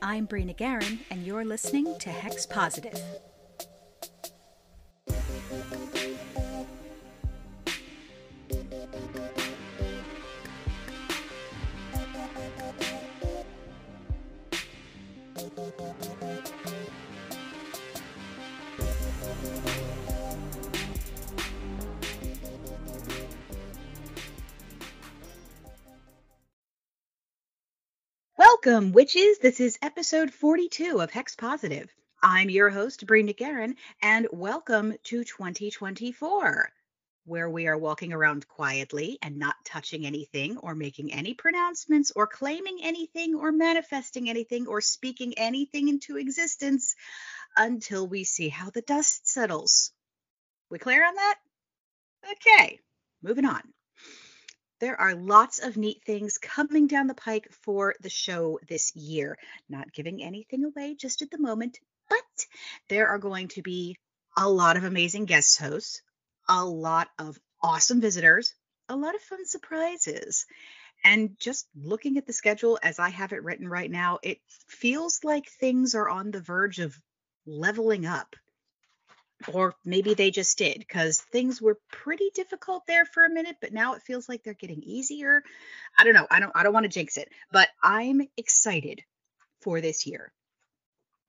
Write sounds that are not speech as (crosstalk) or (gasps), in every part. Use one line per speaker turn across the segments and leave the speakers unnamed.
I'm Bree NicGarran, and you're listening to Hex Positive. Welcome, witches. This is episode 42 of Hex Positive. I'm your host, Bree NicGarran, and welcome to 2024, where we are walking around quietly and not touching anything or making any pronouncements or claiming anything or manifesting anything or speaking anything into existence until we see how the dust settles. We clear on that? Okay, moving on there are lots of neat things coming down the pike for the show this year. Not giving anything away just at the moment, but there are going to be a lot of amazing guest hosts, a lot of awesome visitors, a lot of fun surprises. And just looking at the schedule as I have it written right now, it feels like things are on the verge of leveling up or maybe they just did because things were pretty difficult there for a minute but now it feels like they're getting easier. I don't know i don't i don't want to jinx it but i'm excited for this year.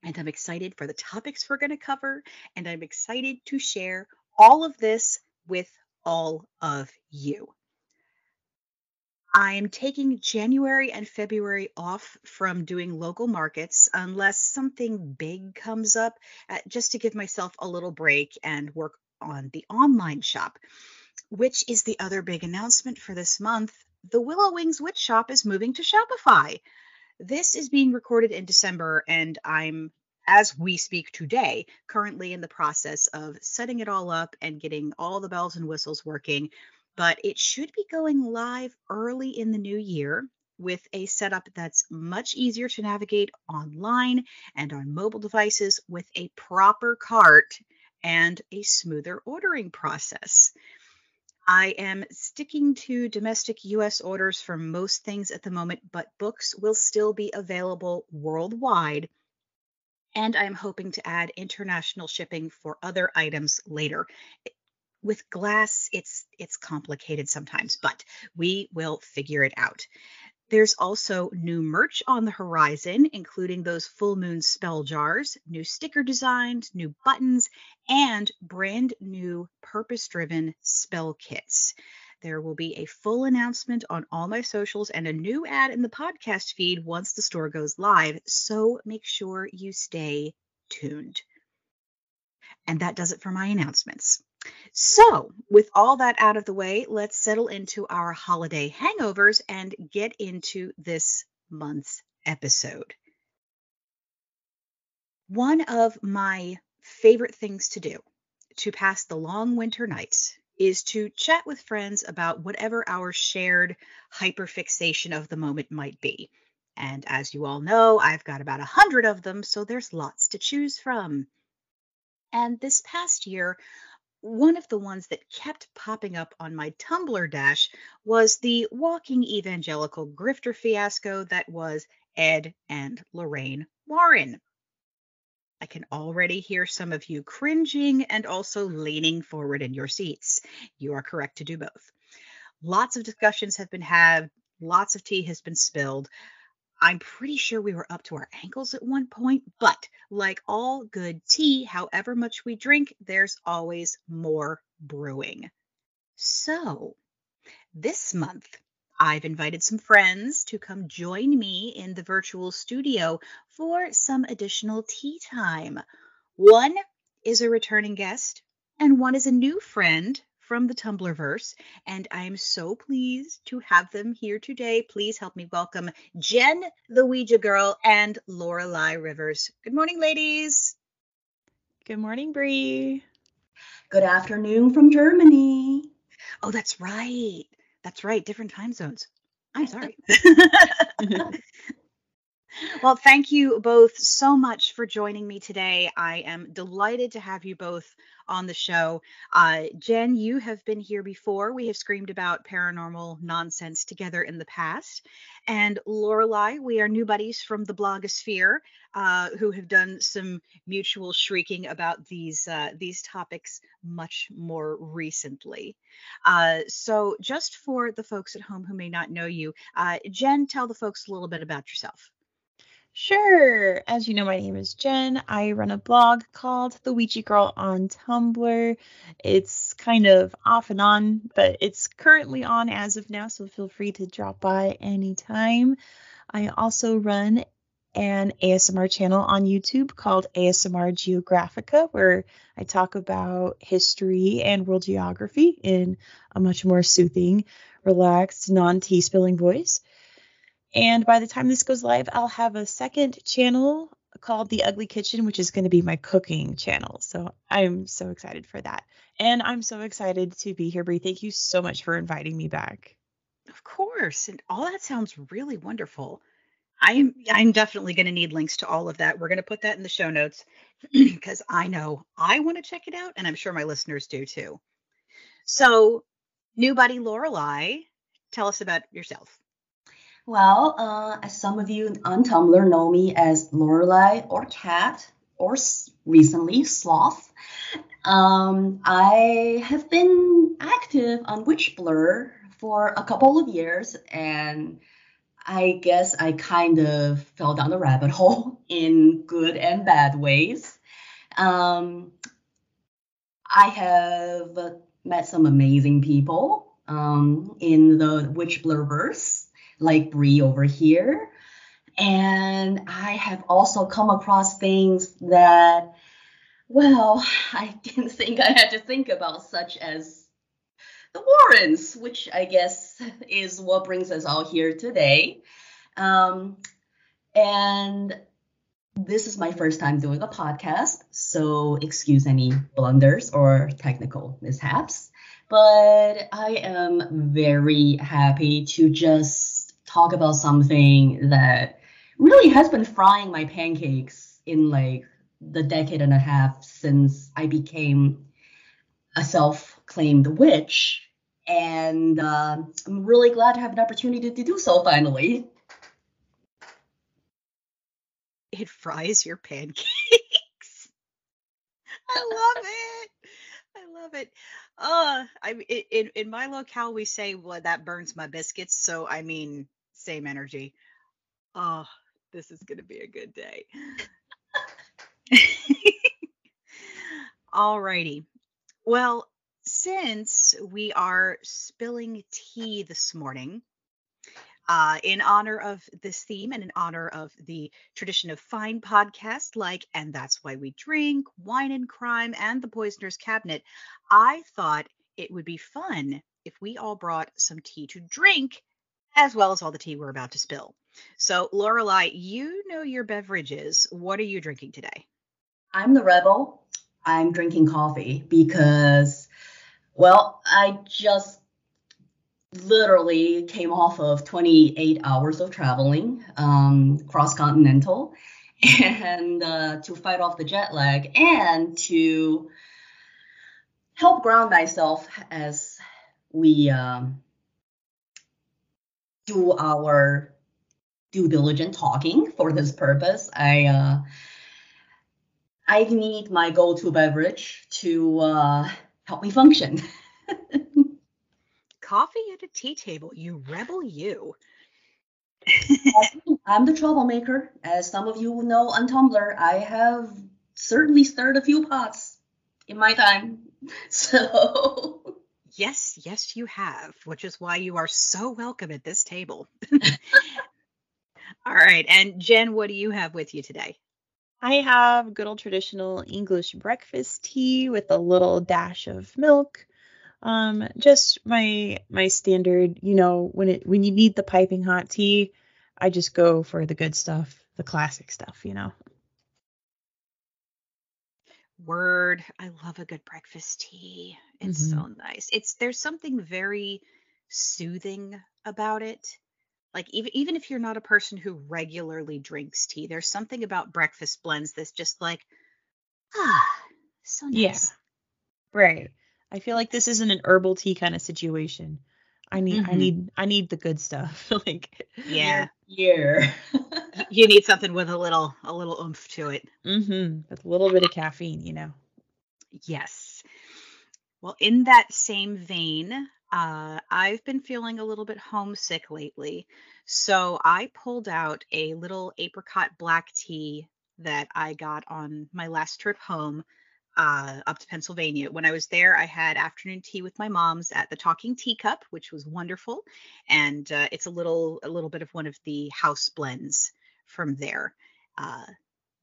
And i'm excited for the topics we're going to cover and i'm excited to share all of this with all of you I'm taking January and February off from doing local markets unless something big comes up, uh, just to give myself a little break and work on the online shop, which is the other big announcement for this month. The Willow Wings Witch Shop is moving to Shopify. This is being recorded in December, and I'm as we speak today, currently in the process of setting it all up and getting all the bells and whistles working but it should be going live early in the new year with a setup that's much easier to navigate online and on mobile devices with a proper cart and a smoother ordering process. I am sticking to domestic US orders for most things at the moment, but books will still be available worldwide. And I'm hoping to add international shipping for other items later with glass it's it's complicated sometimes but we will figure it out there's also new merch on the horizon, including those full moon spell jars, new sticker designs, new buttons, and brand new purpose driven spell kits. There will be a full announcement on all my socials and a new ad in the podcast feed once the store goes live, so make sure you stay tuned. And that does it for my announcements. So, with all that out of the way, let's settle into our holiday hangovers and get into this month's episode. One of my favorite things to do to pass the long winter nights is to chat with friends about whatever our shared hyperfixation of the moment might be. And as you all know, I've got about a hundred of them, so there's lots to choose from. And this past year, one of the ones that kept popping up on my Tumblr dash was the walking evangelical grifter fiasco that was Ed and Lorraine Warren. I can already hear some of you cringing and also leaning forward in your seats. You are correct to do both. Lots of discussions have been had, lots of tea has been spilled. I'm pretty sure we were up to our ankles at one point, but like all good tea, however much we drink, there's always more brewing. So, this month, I've invited some friends to come join me in the virtual studio for some additional tea time. One is a returning guest, and one is a new friend from the Tumblrverse, and I'm so pleased to have them here today. Please help me welcome Jenn, the Ouija girl, and Lorelei Rivers. Good morning, ladies.
Good morning, Bree.
Good afternoon from Germany.
Oh, that's right. That's right. Different time zones. I'm sorry. (laughs) (laughs) well, thank you both so much for joining me today. I am delighted to have you both on the show. Uh, Jenn, you have been here before. We have screamed about paranormal nonsense together in the past. And Lorelei, we are new buddies from the blogosphere uh, who have done some mutual shrieking about these uh, these topics much more recently. Uh, so, just for the folks at home who may not know you, uh, Jenn, tell the folks a little bit about yourself.
Sure. As you know, my name is Jenn. I run a blog called The Ouija Girl on Tumblr. It's kind of off and on, but it's currently on as of now, so feel free to drop by anytime. I also run an ASMR channel on YouTube called ASMR Geographica, where I talk about history and world geography in a much more soothing, relaxed, non tea spilling voice. And by the time this goes live, I'll have a second channel called The Ugly Kitchen, which is going to be my cooking channel. So I'm so excited for that. And I'm so excited to be here, Bree. Thank you so much for inviting me back.
Of course. And all that sounds really wonderful. I'm I'm definitely going to need links to all of that. We're going to put that in the show notes (clears throat) because I know I want to check it out and I'm sure my listeners do too. So, new buddy Lorelei, tell us about yourself.
Well, uh, as some of you on Tumblr know me as Lorelei or Cat, or recently Sloth. Um, I have been active on Witchblr for a couple of years, and I guess I kind of fell down the rabbit hole (laughs) in good and bad ways. Um, I have met some amazing people um, in the Witchblrverse like Bree over here. And I have also come across things that, well, I didn't (laughs) think I had to think about, such as the Warrens, which I guess (laughs) is what brings us all here today. Um, and this is my first time doing a podcast, so excuse any blunders or technical mishaps. But I am very happy to just talk about something that really has been frying my pancakes in like the decade and a half since I became a self-claimed witch. And uh, I'm really glad to have an opportunity to do so finally.
It fries your pancakes. (laughs) I love it. I love it. Uh, I in in my locale we say well that burns my biscuits. So I mean same energy. Oh, this is going to be a good day. All righty. Well, since we are spilling tea this morning, uh, in honor of this theme and in honor of the tradition of fine podcasts like And That's Why We Drink, Wine and Crime, and The Poisoner's Cabinet, I thought it would be fun if we all brought some tea to drink as well as all the tea we're about to spill. So, Lorelei, you know your beverages. What are you drinking today?
I'm the rebel. I'm drinking coffee because, well, I just literally came off of 28 hours of traveling um, cross continental (laughs) and uh, to fight off the jet lag and to help ground myself as we um, do our due diligent talking for this purpose. I uh, I need my go-to beverage to uh, help me function. (laughs)
Coffee at a tea table, you rebel, you. (laughs)
I'm the troublemaker. As some of you know on Tumblr, I have certainly stirred a few pots in my time. (laughs) So
Yes, yes, you have, which is why you are so welcome at this table. (laughs) All right. And Jenn, what do you have with you today?
I have good old traditional English breakfast tea with a little dash of milk, Um, just my my standard, you know, when it when you need the piping hot tea, I just go for the good stuff, the classic stuff, you know.
Word. I love a good breakfast tea. It's
hmm
so nice. It's there's something very soothing about it. Like even even if you're not a person who regularly drinks tea, there's something about breakfast blends that's just like, ah, so nice.
Yeah,
nice.
right. I feel like this isn't an herbal tea kind of situation. I need I
hmm
need I need the good stuff. (laughs) like
Yeah.
Yeah.
You need something with a little a little oomph to it.
hmm with a little bit of caffeine, you know.
Yes. Well, in that same vein, uh, I've been feeling a little bit homesick lately. So I pulled out a little apricot black tea that I got on my last trip home uh, up to Pennsylvania. When I was there, I had afternoon tea with my mom's at the Talking Teacup, which was wonderful. And uh, it's a little a little bit of one of the house blends from there. Uh,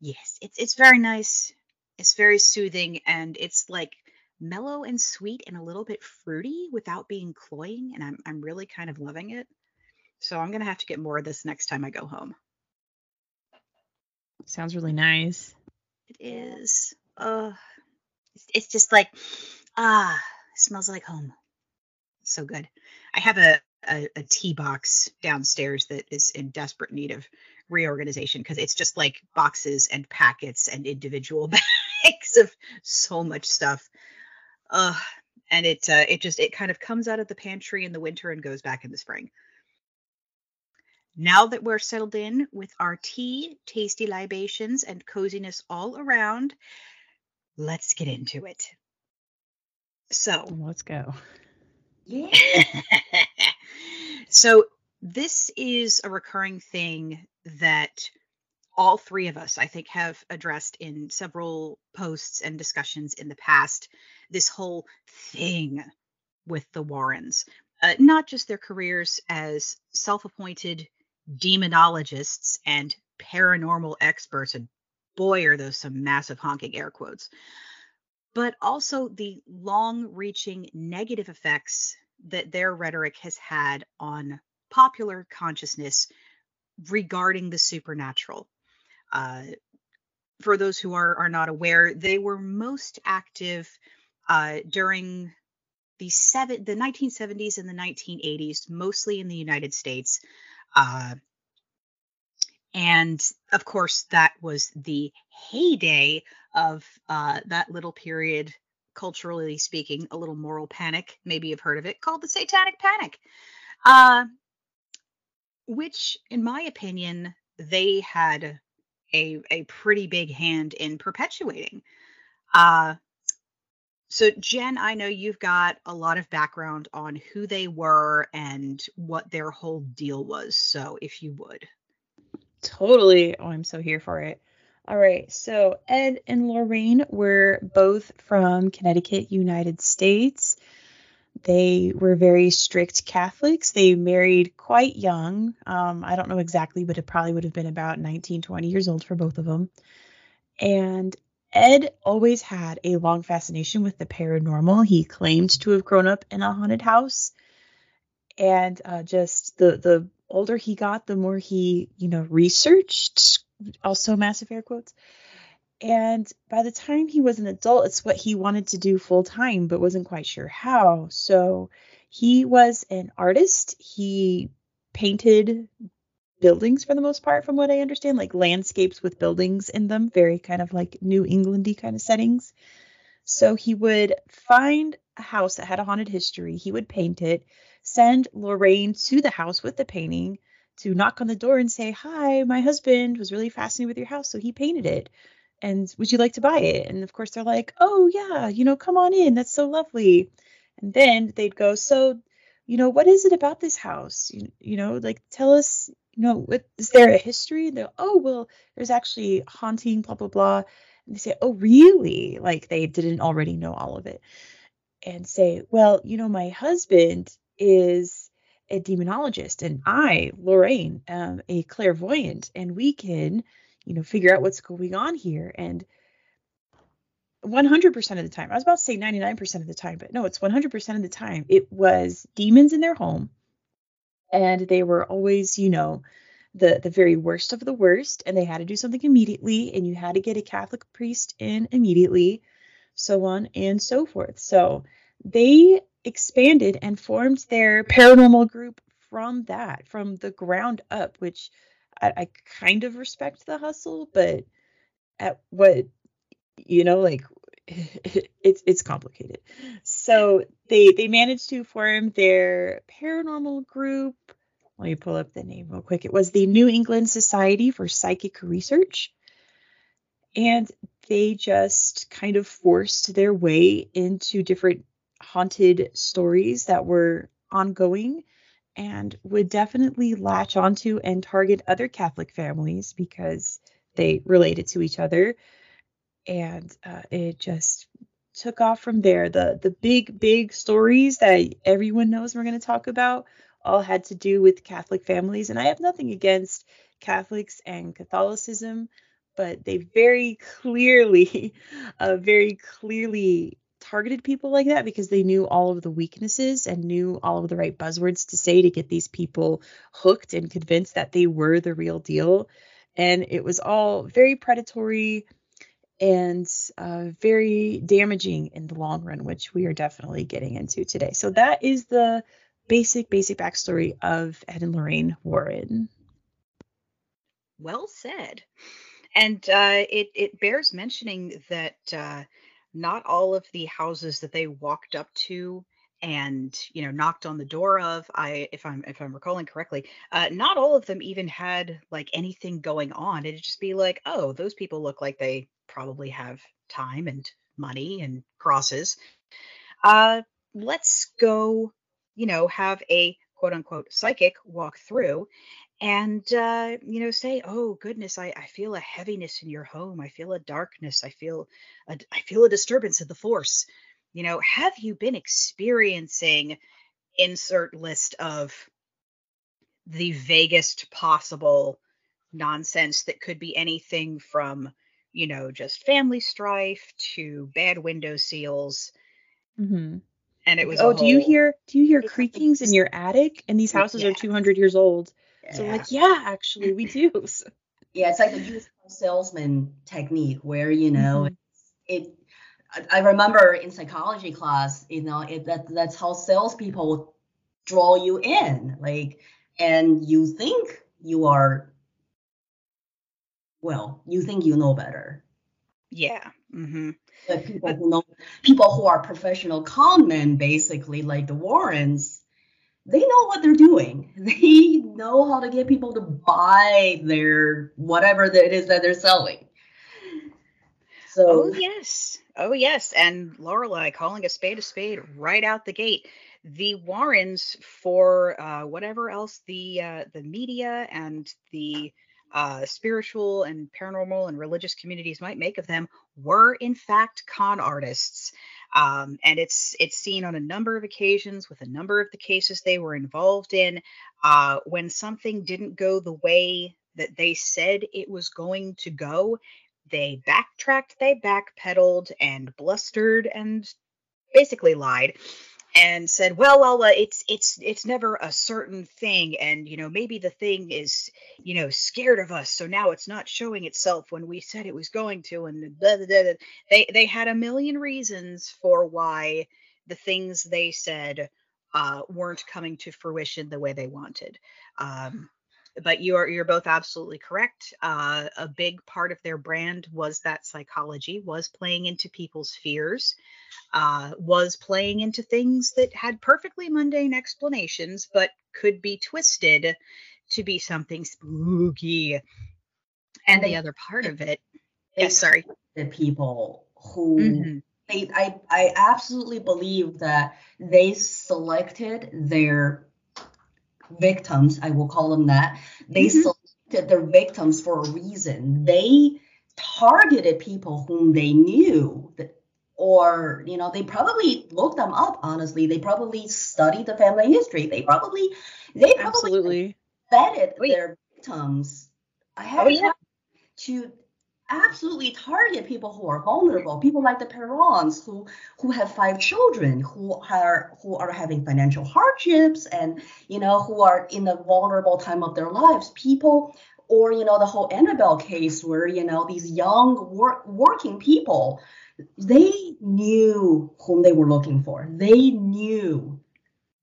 yes, it's it's very nice. It's very soothing and it's like mellow and sweet and a little bit fruity without being cloying. And I'm I'm really kind of loving it. So I'm gonna have to get more of this next time I go home.
Sounds really nice.
It is. Uh, it's, just like ah, smells like home. So good. I have a, a a tea box downstairs that is in desperate need of reorganization because it's just like boxes and packets and individual (laughs) bags of so much stuff. Uh, and it uh, it just it kind of comes out of the pantry in the winter and goes back in the spring. Now that we're settled in with our tea, tasty libations, and coziness all around, let's get into it. So,
Let's go.
yeah. (laughs)
so this is a recurring thing that all three of us, I think, have addressed in several posts and discussions in the past. This whole thing with the Warrens, uh, not just their careers as self appointed demonologists and paranormal experts, and boy, are those some massive honking air quotes, but also the long reaching negative effects that their rhetoric has had on popular consciousness regarding the supernatural. Uh, for those who are, are not aware, they were most active uh, during the seven, the 1970s and the 1980s, mostly in the United States. Uh, and of course, that was the heyday of uh, that little period, culturally speaking, a little moral panic. Maybe you've heard of it, called the Satanic Panic, uh, which, in my opinion, they had a a pretty big hand in perpetuating. Uh, so, Jenn, I know you've got a lot of background on who they were and what their whole deal was. So, if you would.
Totally. Oh, I'm so here for it. All right. So Ed and Lorraine were both from Connecticut, United States. They were very strict Catholics. They married quite young. Um, I don't know exactly, but it probably would have been about 19, 20 years old for both of them. And Ed always had a long fascination with the paranormal. He claimed to have grown up in a haunted house and uh, just the the older he got, the more he you know researched. Also, massive air quotes. And by the time he was an adult, it's what he wanted to do full time, but wasn't quite sure how. So he was an artist. He painted buildings for the most part, from what I understand, like landscapes with buildings in them, very kind of like New Englandy kind of settings. So he would find a house that had a haunted history. He would paint it, send Lorraine to the house with the painting to knock on the door and say, Hi, my husband was really fascinated with your house, so he painted it. And would you like to buy it? And of course, they're like, Oh, yeah, you know, come on in. That's so lovely. And then they'd go, So, you know, what is it about this house? You, you know, like tell us, you know, what is there a history? And they're, Oh, well, there's actually haunting, blah, blah, blah. And they say, Oh, really? Like they didn't already know all of it. And say, Well, you know, my husband is a demonologist and I, Lorraine, am a clairvoyant, and we can, you know, figure out what's going on here. And 100% of the time. I was about to say 99% of the time, but no, it's 100% of the time. It was demons in their home. And they were always, you know, the the very worst of the worst and they had to do something immediately and you had to get a Catholic priest in immediately, so on and so forth. So, they expanded and formed their paranormal group from that, from the ground up, which I, I kind of respect the hustle, but at what you know, like (laughs) it's it's complicated. So they they managed to form their paranormal group. Let me pull up the name real quick. It was the New England Society for Psychic Research. And they just kind of forced their way into different haunted stories that were ongoing and would definitely latch onto and target other Catholic families because they related to each other. And uh, it just took off from there. The the big big stories that everyone knows we're going to talk about all had to do with Catholic families, and I have nothing against Catholics and Catholicism, but they very clearly, (laughs) uh, very clearly targeted people like that because they knew all of the weaknesses and knew all of the right buzzwords to say to get these people hooked and convinced that they were the real deal. And it was all very predatory and uh, very damaging in the long run, which we are definitely getting into today. So that is the basic, basic backstory of Ed and Lorraine Warren.
Well said. And uh, it it bears mentioning that uh, not all of the houses that they walked up to and you know knocked on the door of i if i'm if i'm recalling correctly uh not all of them even had like anything going on. It'd just be like oh those people look like they probably have time and money and crosses. Uh let's go you know have a quote unquote psychic walk through and uh, you know say oh goodness I, I feel a heaviness in your home i feel a darkness i feel a, i feel a disturbance of the force you know have you been experiencing insert list of the vaguest possible nonsense that could be anything from you know just family strife to bad window seals
mm-hmm.
and it was
oh do you hear do you hear creakings in your attic and these houses yeah. are 200 years old so yeah. like, yeah, actually, we do. (laughs)
yeah, it's like a used salesman technique where you know mm-hmm. it. I remember in psychology class, you know, it, that that's how salespeople draw you in, like, and you think you are, well, you think you know better.
Yeah. Mm-hmm.
But people who know, people who are professional con men, basically, like the Warrens, they know what they're doing. (laughs) They know how to get people to buy their whatever it is that they're selling.
So Oh yes. Oh yes. And Lorelei calling a spade a spade right out the gate. The Warrens for uh, whatever else the uh, the media and the uh, spiritual and paranormal and religious communities might make of them were in fact con artists. Um, and it's it's seen on a number of occasions with a number of the cases they were involved in. Uh, when something didn't go the way that they said it was going to go, they backtracked, they backpedaled, and blustered and basically lied and said, "Well, well, uh, it's it's it's never a certain thing, and you know maybe the thing is you know scared of us, so now it's not showing itself when we said it was going to." And blah, blah, blah. they they had a million reasons for why the things they said uh, weren't coming to fruition the way they wanted. Um, but you're you're both absolutely correct. Uh, a big part of their brand was that psychology was playing into people's fears, uh, was playing into things that had perfectly mundane explanations, but could be twisted to be something spooky. And the other part of it, yes, sorry,
the people who. Mm-hmm. They, I, I absolutely believe that they selected their victims, I will call them that, they mm-hmm. selected their victims for a reason. They targeted people whom they knew that or you know they probably looked them up honestly they probably studied the family history they probably they probably
absolutely
vetted Wait. their victims i have oh, yeah. to absolutely target people who are vulnerable, people like the Perrons who who have five children, who are who are having financial hardships and you know who are in a vulnerable time of their lives. People or you know the whole Annabelle case where you know these young work, working people they knew whom they were looking for. They knew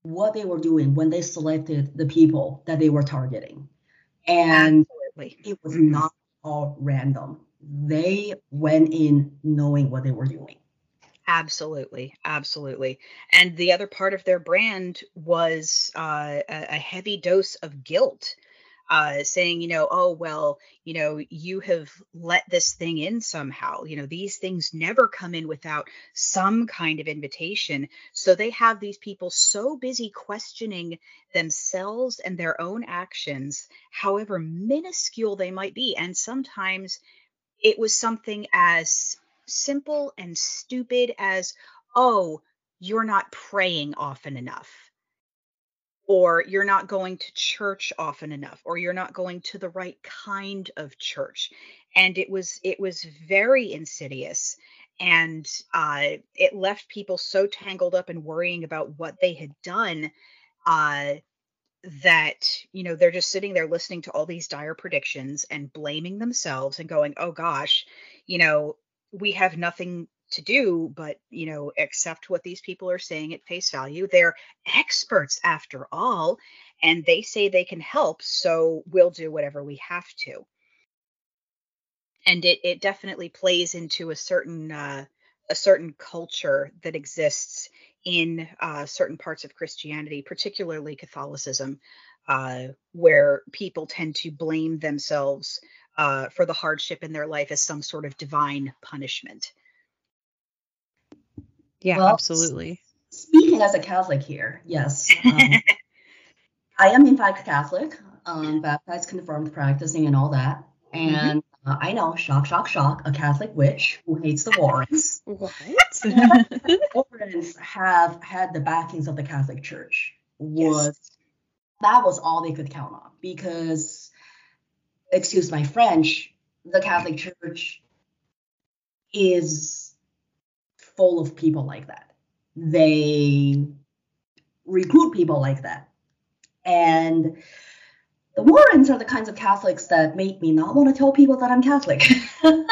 what they were doing when they selected the people that they were targeting. And it was not all random. They went in knowing what they were doing.
Absolutely, absolutely. And the other part of their brand was uh, a, heavy dose of guilt uh, saying, you know, oh, well, you know, you have let this thing in somehow. You know, these things never come in without some kind of invitation. So they have these people so busy questioning themselves and their own actions, however minuscule they might be. And sometimes it was something as simple and stupid as, oh, you're not praying often enough or you're not going to church often enough or you're not going to the right kind of church. And it was it was very insidious and uh, it left people so tangled up in worrying about what they had done uh, that you know they're just sitting there listening to all these dire predictions and blaming themselves and going oh gosh you know we have nothing to do but you know accept what these people are saying at face value. They're experts after all and they say they can help so we'll do whatever we have to. And it it definitely plays into a certain uh, a certain culture that exists in uh, certain parts of Christianity, particularly Catholicism, uh, where people tend to blame themselves uh, for the hardship in their life as some sort of divine punishment.
Yeah, well, absolutely.
Speaking as a Catholic here, yes. Um, (laughs) I am in fact Catholic, um, baptized, confirmed, practicing, and all that. Mm-hmm. And. Uh, I know, shock, shock, shock, a Catholic witch who hates the Warrens. (laughs) what? (laughs) Warrens have had the backings of the Catholic Church. Was yes. that was all they could count on because, excuse my French, the Catholic Church is full of people like that. They recruit people like that. And the Warrens are the kinds of Catholics that make me not want to tell people that I'm Catholic. (laughs)
I'm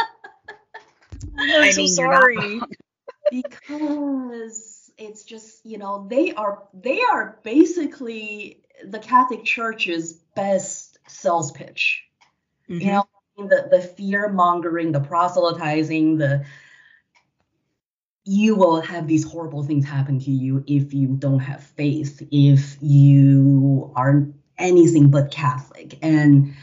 I so sorry. (laughs) (laughs)
because it's just, you know, they are they are basically the Catholic Church's best sales pitch. Mm-hmm. You know, the the fear mongering, the proselytizing, the you will have these horrible things happen to you if you don't have faith, if you are anything but Catholic. And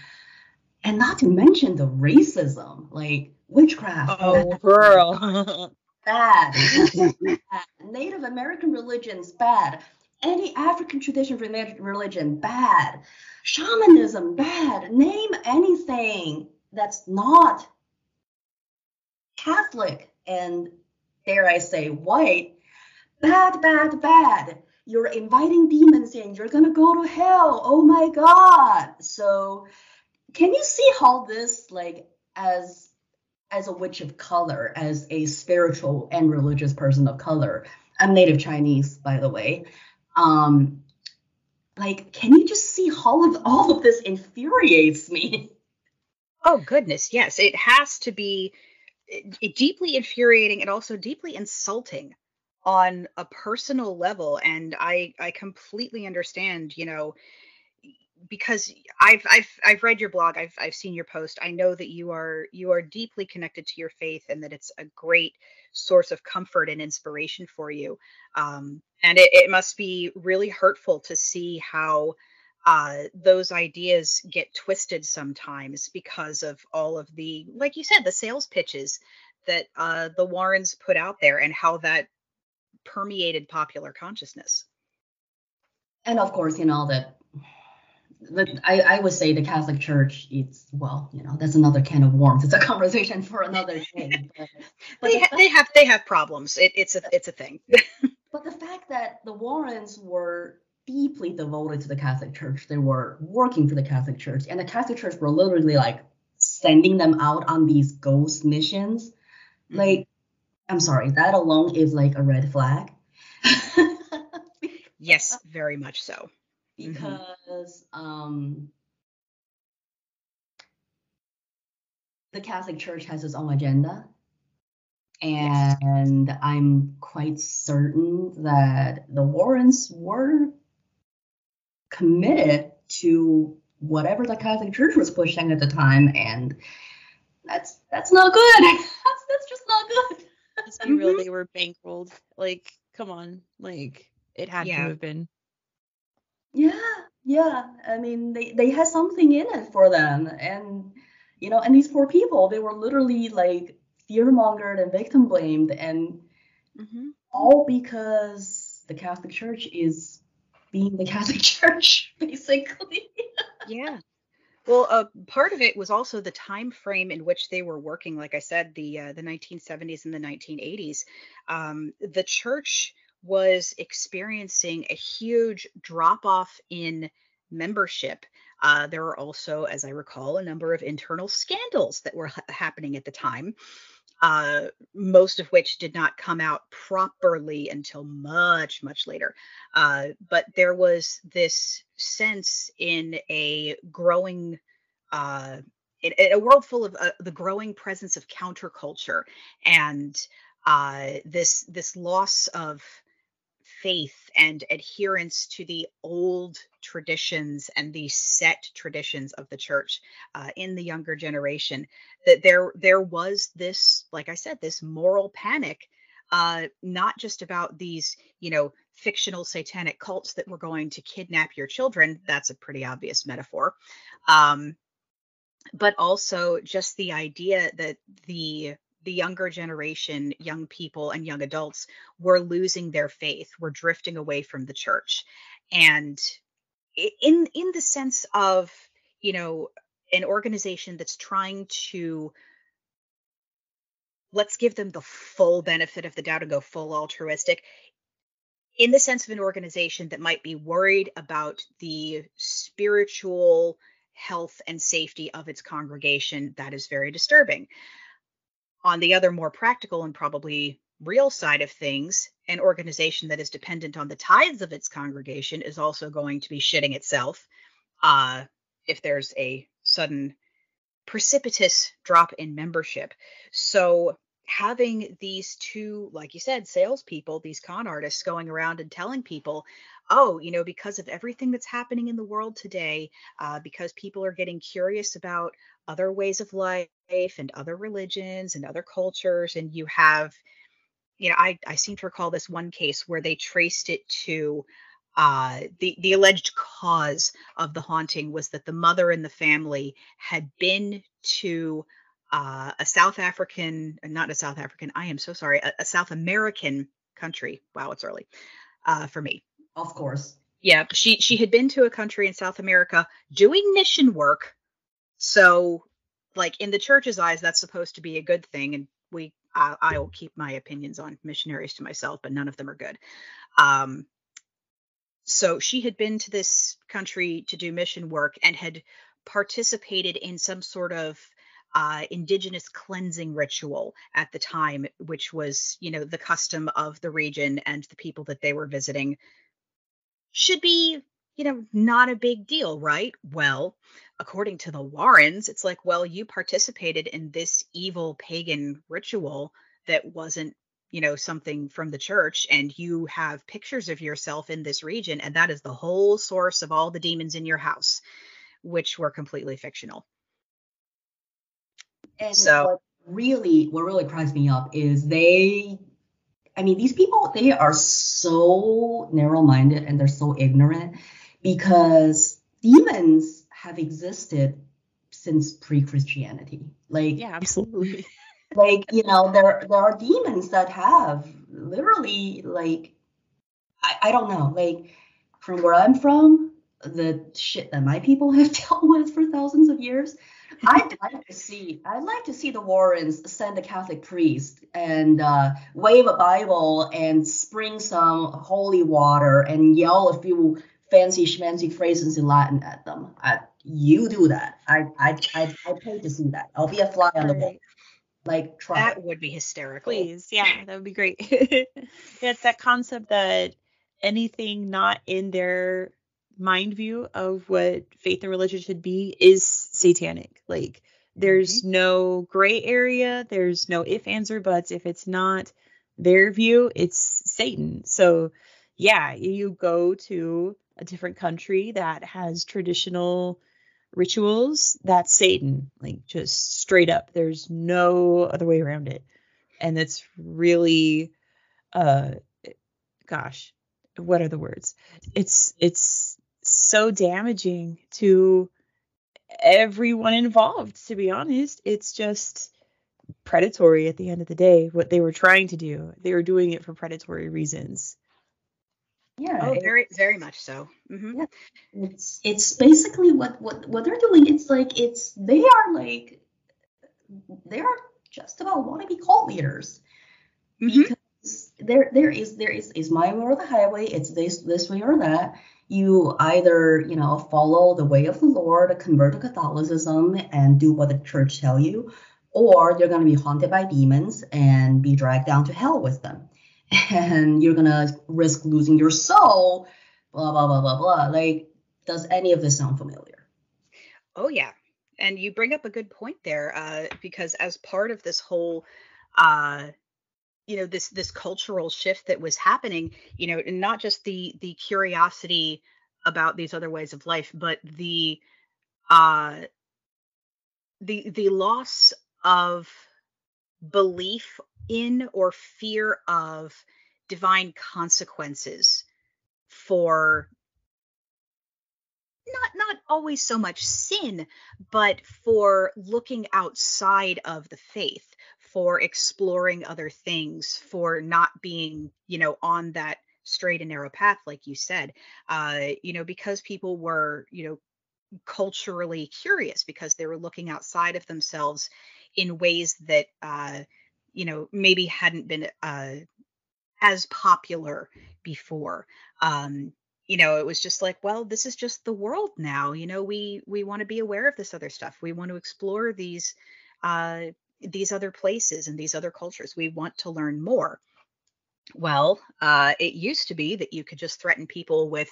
and not to mention the racism, like witchcraft.
Oh, (laughs) bad. girl. (laughs)
bad. Native American religions, bad. Any African tradition religion, bad. Shamanism, bad. Name anything that's not Catholic and dare I say, white, bad, bad, bad. You're inviting demons in. You're going to go to hell. Oh my God. So, can you see how this, like, as as a witch of color, as a spiritual and religious person of color, I'm native Chinese, by the way. Um, like, can you just see how of all of this infuriates me?
Oh goodness, yes. It has to be deeply infuriating and also deeply insulting on a personal level and i i completely understand you know because I've I've I've read your blog, I've I've seen your post. I know that you are you are deeply connected to your faith and that it's a great source of comfort and inspiration for you. Um, and it, it must be really hurtful to see how uh, those ideas get twisted sometimes because of all of the, like you said, the sales pitches that uh, the Warrens put out there and how that permeated popular consciousness.
And of course, you know that. I, I would say the Catholic Church, it's well, you know, that's another can of worms. It's a conversation for another day. But,
but they, ha- they have they have problems. It, it's a it's a thing. (laughs)
but the fact that the Warrens were deeply devoted to the Catholic Church. They were working for the Catholic Church, and the Catholic Church were literally like sending them out on these ghost missions.
Mhm.
Like, I'm sorry, that alone is like a red flag. (laughs) (laughs)
Yes, very much so. Mhm.
because um, the Catholic Church has its own agenda.
Yes.
And I'm quite certain that the Warrens were committed to whatever the Catholic Church was pushing at the time, and that's that's not good. (laughs) That's that's just not good.
Let's be real,
Mhm.
they were bankrolled. Like, come on. Like, it had
Yeah.
to have been.
Yeah, yeah. I mean, they they had something in it for them, and you know, and these poor people, they were literally like fear mongered and victim blamed, and
Mhm.
all because the Catholic Church is being the Catholic (laughs) Church, basically.
Yeah. Well, uh, part of it was also the time frame in which they were working. Like I said, the uh, the 1970s and the 1980s. Um, the church was experiencing a huge drop off in membership. Uh, there were also, as I recall, a number of internal scandals that were ha- happening at the time. Uh, most of which did not come out properly until much, much later. Uh, but there was this sense in a growing, uh, in, in a world full of uh, the growing presence of counterculture and uh, this this loss of faith and adherence to the old traditions and the set traditions of the church uh, in the younger generation that there there was this like i said this moral panic uh, not just about these you know fictional satanic cults that were going to kidnap your children that's a pretty obvious metaphor um, but also just the idea that the the younger generation, young people and young adults were losing their faith, were drifting away from the church. And in in the sense of, you know, an organization that's trying to let's give them the full benefit of the doubt and go full altruistic in the sense of an organization that might be worried about the spiritual health and safety of its congregation that is very disturbing on the other more practical and probably real side of things, an organization that is dependent on the tithes of its congregation is also going to be shitting itself uh, if there's a sudden precipitous drop in membership. So having these two, like you said, salespeople, these con artists going around and telling people, oh, you know, because of everything that's happening in the world today, uh, because people are getting curious about other ways of life and other religions and other cultures, and you have, you know, I, I seem to recall this one case where they traced it to uh, the the alleged cause of the haunting was that the mother and the family had been to uh, a South African, not a South African, I am so sorry, a, a South American country. Wow, it's early uh, for me.
Of course.
Yeah, she she had been to a country in South America doing mission work. So, like in the church's eyes, that's supposed to be a good thing, and we I, I will keep my opinions on missionaries to myself, but none of them are good. Um, so she had been to this country to do mission work and had participated in some sort of uh, indigenous cleansing ritual at the time, which was, you know, the custom of the region and the people that they were visiting. Should be, you know, not a big deal, right? Well, according to the Warrens, it's like, well, you participated in this evil pagan ritual that wasn't you know something from the church and you have pictures of yourself in this region and that is the whole source of all the demons in your house which were completely fictional
And
So-
what really, what really cracks me up is they, I mean, these people, they are so narrow-minded and they're so ignorant because demons have existed since pre-Christianity. Like,
Yeah, absolutely. (laughs)
like you know, there there are demons that have literally like, I, I don't know, like from where I'm from, the shit that my people (laughs) have dealt with for thousands of years. I'd like to see. I'd like to see the Warrens send a Catholic priest and uh, wave a Bible and spring some holy water and yell a few fancy schmancy phrases in Latin at them. I, you do that. I I I I pay to see that. I'll be a fly on the wall. Like try.
That would be hysterical.
Please, yeah, (laughs) that would be great. yeah, (laughs) it's that concept that anything not in their mind view of what faith and religion should be is satanic. Like there's mm-hmm. no gray area, there's no if, ands, or buts. If it's not their view, it's Satan. So yeah, you go to a different country that has traditional rituals, that's Satan. Like just straight up. There's no other way around it. And it's really uh gosh, what are the words? It's it's so damaging to everyone involved, to be honest. It's just predatory at the end of the day, what they were trying to do. They were doing it for predatory reasons.
Yeah. Oh, very, very much so.
Mm-hmm. Yeah. It's it's basically what what what they're doing. It's like it's they are like they are just about want to be cult leaders mm-hmm. because there there is there is is my way or the highway. It's this this way or that you either you know follow the way of the lord convert to catholicism and do what the church tell you or you're going to be haunted by demons and be dragged down to hell with them. (laughs) And you're going to risk losing your soul blah blah blah blah blah. Like does any of this sound familiar?
Oh yeah. And you bring up a good point there uh, because as part of this whole uh, you know this this cultural shift that was happening you know and not just the the curiosity about these other ways of life but the uh the the loss of belief in or fear of divine consequences for not not always so much sin but for looking outside of the faith for exploring other things, for not being, you know, on that straight and narrow path, like you said, uh, you know, because people were, you know, culturally curious because they were looking outside of themselves in ways that, uh, you know, maybe hadn't been uh, as popular before. Um, you know it was just like well this is just the world now you know we we want to be aware of this other stuff we want to explore these uh these other places and these other cultures. We want to learn more. Well, uh, it used to be that you could just threaten people with,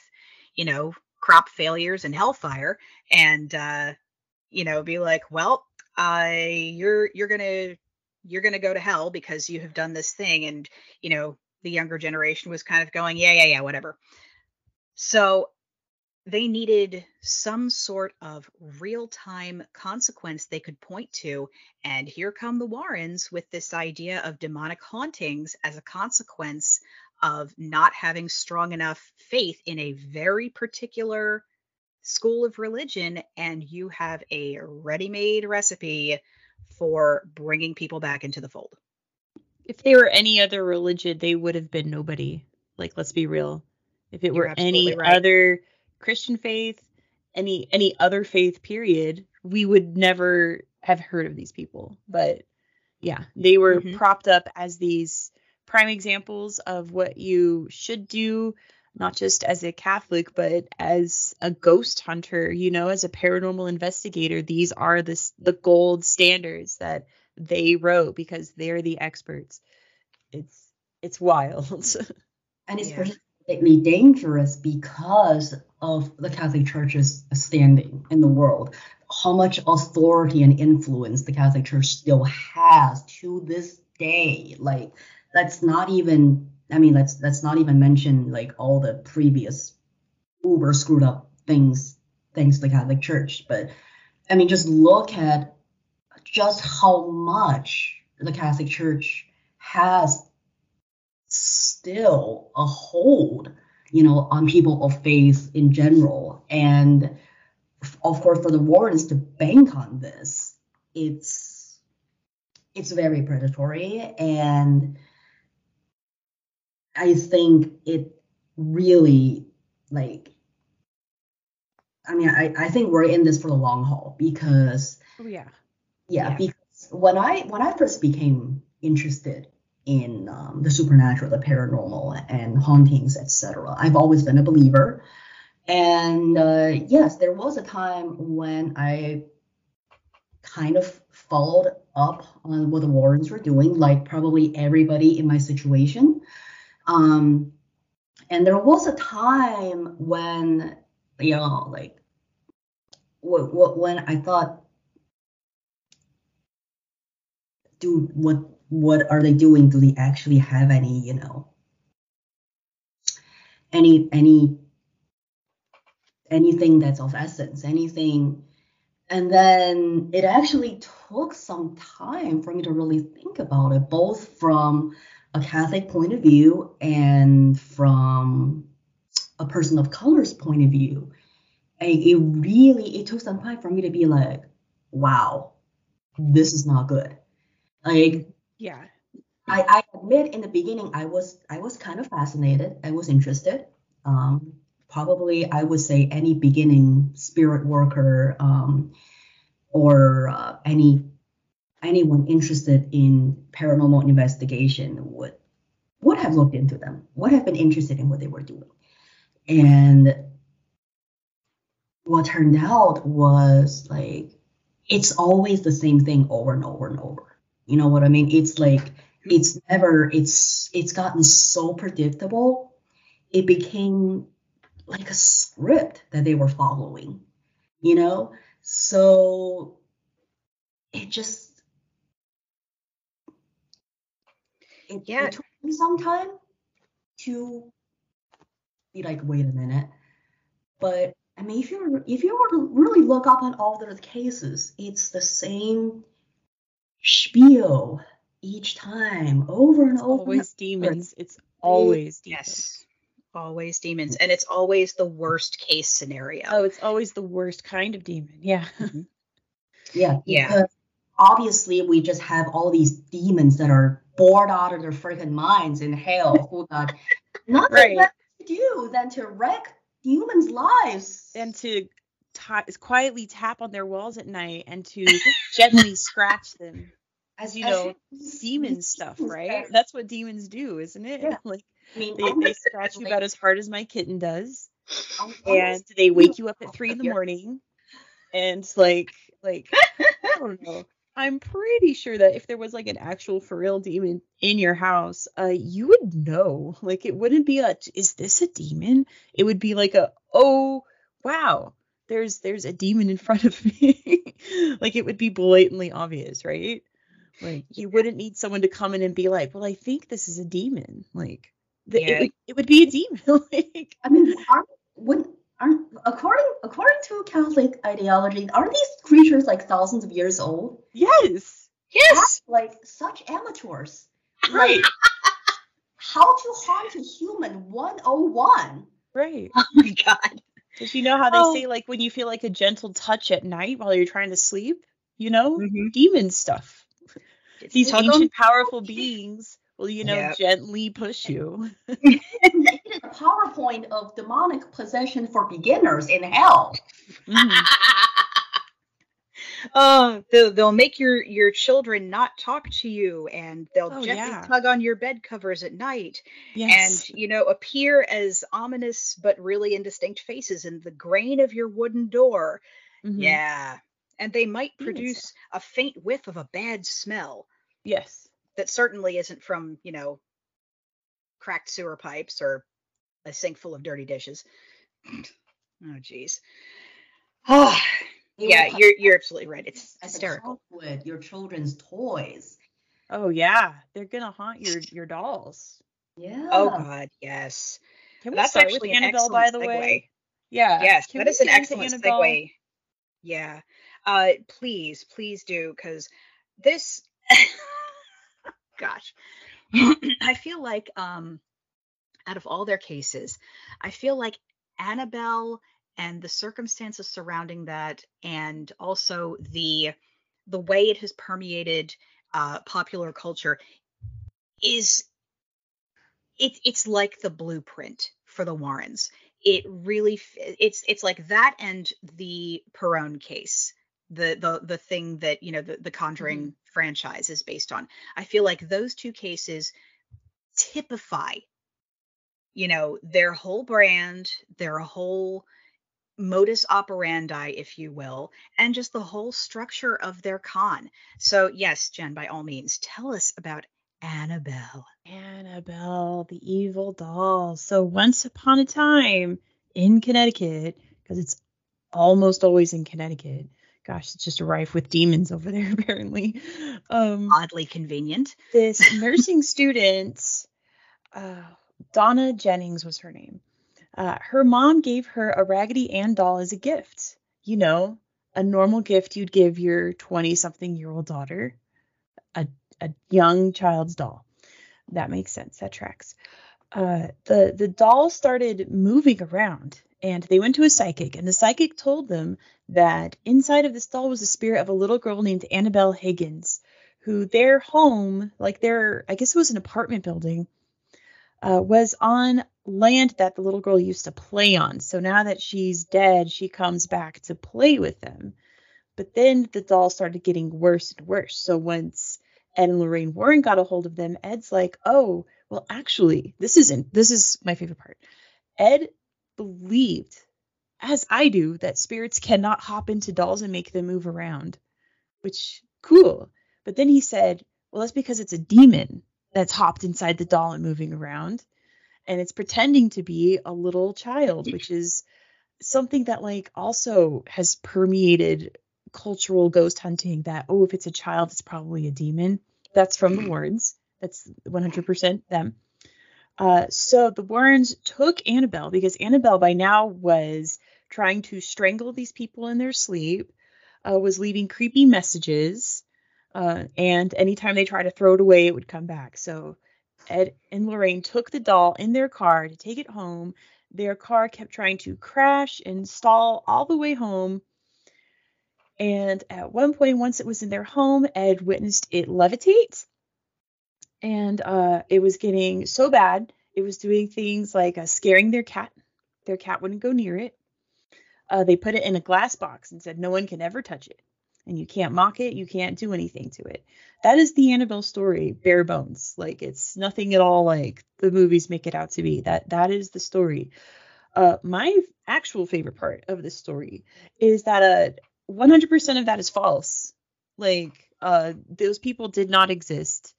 you know, crop failures and hellfire, and uh, you know, be like, well, you're you're gonna you're gonna go to hell because you have done this thing, and you know, the younger generation was kind of going, yeah, yeah, yeah, whatever. So they needed some sort of real time consequence they could point to. And here come the Warrens with this idea of demonic hauntings as a consequence of not having strong enough faith in a very particular school of religion. And you have a ready made recipe for bringing people back into the fold.
If they were any other religion, they would have been nobody. Like, let's be real. If it You're were any right. other Christian faith, any any other faith period, we would never have heard of these people. But yeah, they were mm-hmm. propped up as these prime examples of what you should do not just as a Catholic, but as a ghost hunter, you know, as a paranormal investigator, these are the the gold standards that they wrote because they're the experts. It's it's wild. (laughs)
and it's yeah particularly dangerous because of the Catholic Church's standing in the world. How much authority and influence the Catholic Church still has to this day. Like that's not even I mean let's let's not even mention like all the previous uber screwed up things thanks to the Catholic Church. But I mean just look at just how much the Catholic Church has still a hold, you know, on people of faith in general. And of course, for the Warrens to bank on this, it's it's very predatory, and I think it really like. I mean, I, I think we're in this for the long haul because
oh, yeah.
yeah, yeah, because when I when I first became interested in um, the supernatural, the paranormal, and hauntings, etc. I've always been a believer, And uh, yes, there was a time when I kind of followed up on what the Warrens were doing, like probably everybody in my situation. Um, and there was a time when, you know, like, what, what, when I thought, do what, what are they doing? Do they actually have any, you know, any, any, anything that's of essence, anything and then it actually took some time for me to really think about it, both from a Catholic point of view and from a person of color's point of view. It really it took some time for me to be like, wow, this is not good. Like
Yeah.
I, I admit in the beginning I was I was kind of fascinated. I was interested. Um, probably I would say any beginning spirit worker um, or uh, any anyone interested in paranormal investigation would would have looked into them, would have been interested in what they were doing. And what turned out was like it's always the same thing over and over and over. You know what I mean? It's like mm-hmm. it's never it's it's gotten so predictable. It became like a script that they were following, you know? So it just it,
Yeah.
it took me some time to be like, wait a minute. But I mean, if you if you were to really look up on all the cases, it's the same spiel each time, over and
It's
over. and
always demons. It's always demons.
Yes. Always demons. And it's always the worst case scenario.
Oh, it's always the worst kind of demon. Yeah. (laughs) Mm-hmm.
Yeah,
Yeah.
because obviously we just have all these demons that are bored out of their freaking minds in hell (laughs) oh, who got nothing
Right.
left to do than to wreck humans' lives.
and to ta- quietly tap on their walls at night and to (laughs) gently scratch them. As you know, (laughs) demon stuff, right? That's what demons do, isn't it?
Yeah. (laughs)
Like
I mean,
they, they scratch you about as hard as my kitten does, and they wake you up at three in the morning, and like like I don't know. I'm pretty sure that if there was like an actual for real demon in your house, uh, you would know. Like it wouldn't be a is this a demon? It would be like a oh wow, there's there's a demon in (laughs) front of me. like it would be blatantly obvious, right? Like you wouldn't need someone to come in and be like, well, I think this is a demon. Like the,
Yeah.
it, would, it would be a demon. (laughs) like
I mean, aren't wouldn't aren't according according to Catholic ideology, aren't these creatures like thousands of years old?
yes,
yes.
Like such amateurs.
right, (laughs)
How to haunt a human 101.
right.
Oh my god.
Because you know how they
Oh.
say like when you feel like a gentle touch at night while you're trying to sleep, you know,
Mhm.
demon stuff. These ancient powerful beings will, you know,
Yep.
gently push you. (laughs)
They (laughs) did a PowerPoint of demonic possession for beginners in hell.
Mhm. (laughs)
Oh, they'll, they'll make your your children not talk to you, and they'll
Oh,
gently
yeah.
tug on your bed covers at night,
Yes.
and you know appear as ominous but really indistinct faces in the grain of your wooden door.
Mhm.
Yeah, and they might produce a faint whiff of a bad smell
Yes.
that certainly isn't from you know cracked sewer pipes or a sink full of dirty dishes. (sniffs) Oh, jeez. Oh, (sighs) yeah, you're you're absolutely right. It's hysterical.
with your children's toys.
Oh yeah, they're gonna haunt your your dolls.
Yeah.
Oh God, yes.
Can we
That's
start
actually
with Annabelle, by the
excellent
way? Yeah.
Yes,
Can
that
we
is an excellent
Annabelle?
segue. Yeah. Uh, please, please do, because this, (laughs) gosh, I feel like um, out of all their cases, I feel like Annabelle and the circumstances surrounding that, and also the the way it has permeated uh, popular culture, is it's it's like the blueprint for the Warrens. It really it's it's like that and the Perron case, the the the thing that you know the the Conjuring franchise is based on. I feel like those two cases typify you know, their whole brand, their whole modus operandi, if you will, and just the whole structure of their con. So, yes, Jenn, by all means, tell us about Annabelle.
Annabelle, the evil doll. So, once upon a time in Connecticut, because it's almost always in Connecticut. Gosh, it's just rife with demons over there, (laughs) apparently.
Um, Oddly convenient.
This nursing student, uh, Donna Jennings was her name. Uh, her mom gave her a Raggedy Ann doll as a gift. You know, a normal gift you'd give your 20 something year old daughter, a, a young child's doll. That makes sense. That tracks. Uh, the the doll started moving around and they went to a psychic and the psychic told them that inside of this doll was the spirit of a little girl named Annabelle Higgins who their home like their I guess it was an apartment building uh, was on land that the little girl used to play on. So now that she's dead, she comes back to play with them. But then the doll started getting worse and worse. So once Ed and Lorraine Warren got a hold of them, Ed's like, "Oh, well, actually, this isn't. This is my favorite part." Ed believed, as I do, that spirits cannot hop into dolls and make them move around, which cool. But then he said, "Well, that's because it's a demon." that's hopped inside the doll and moving around and it's pretending to be a little child which is something that like also has permeated cultural ghost hunting that oh if it's a child it's probably a demon. That's from the warrens. That's 100% them. Uh, so the warrens took annabelle because annabelle by now was trying to strangle these people in their sleep uh, was leaving creepy messages uh, and anytime they try to throw it away, it would come back. So Ed and Lorraine took the doll in their car to take it home. Their car kept trying to crash and stall all the way home. And at one point, once it was in their home, Ed witnessed it levitate. And uh, it was getting so bad, it was doing things like uh, scaring their cat. Their cat wouldn't go near it. Uh, they put it in a glass box and said no one can ever touch it and you can't mock it, you can't do anything to it. That is the Annabelle story, bare bones. Like it's nothing at all like the movies make it out to be. That that is the story. Uh, my actual favorite part of this story is that uh 100% of that is false. Like uh those people did not exist.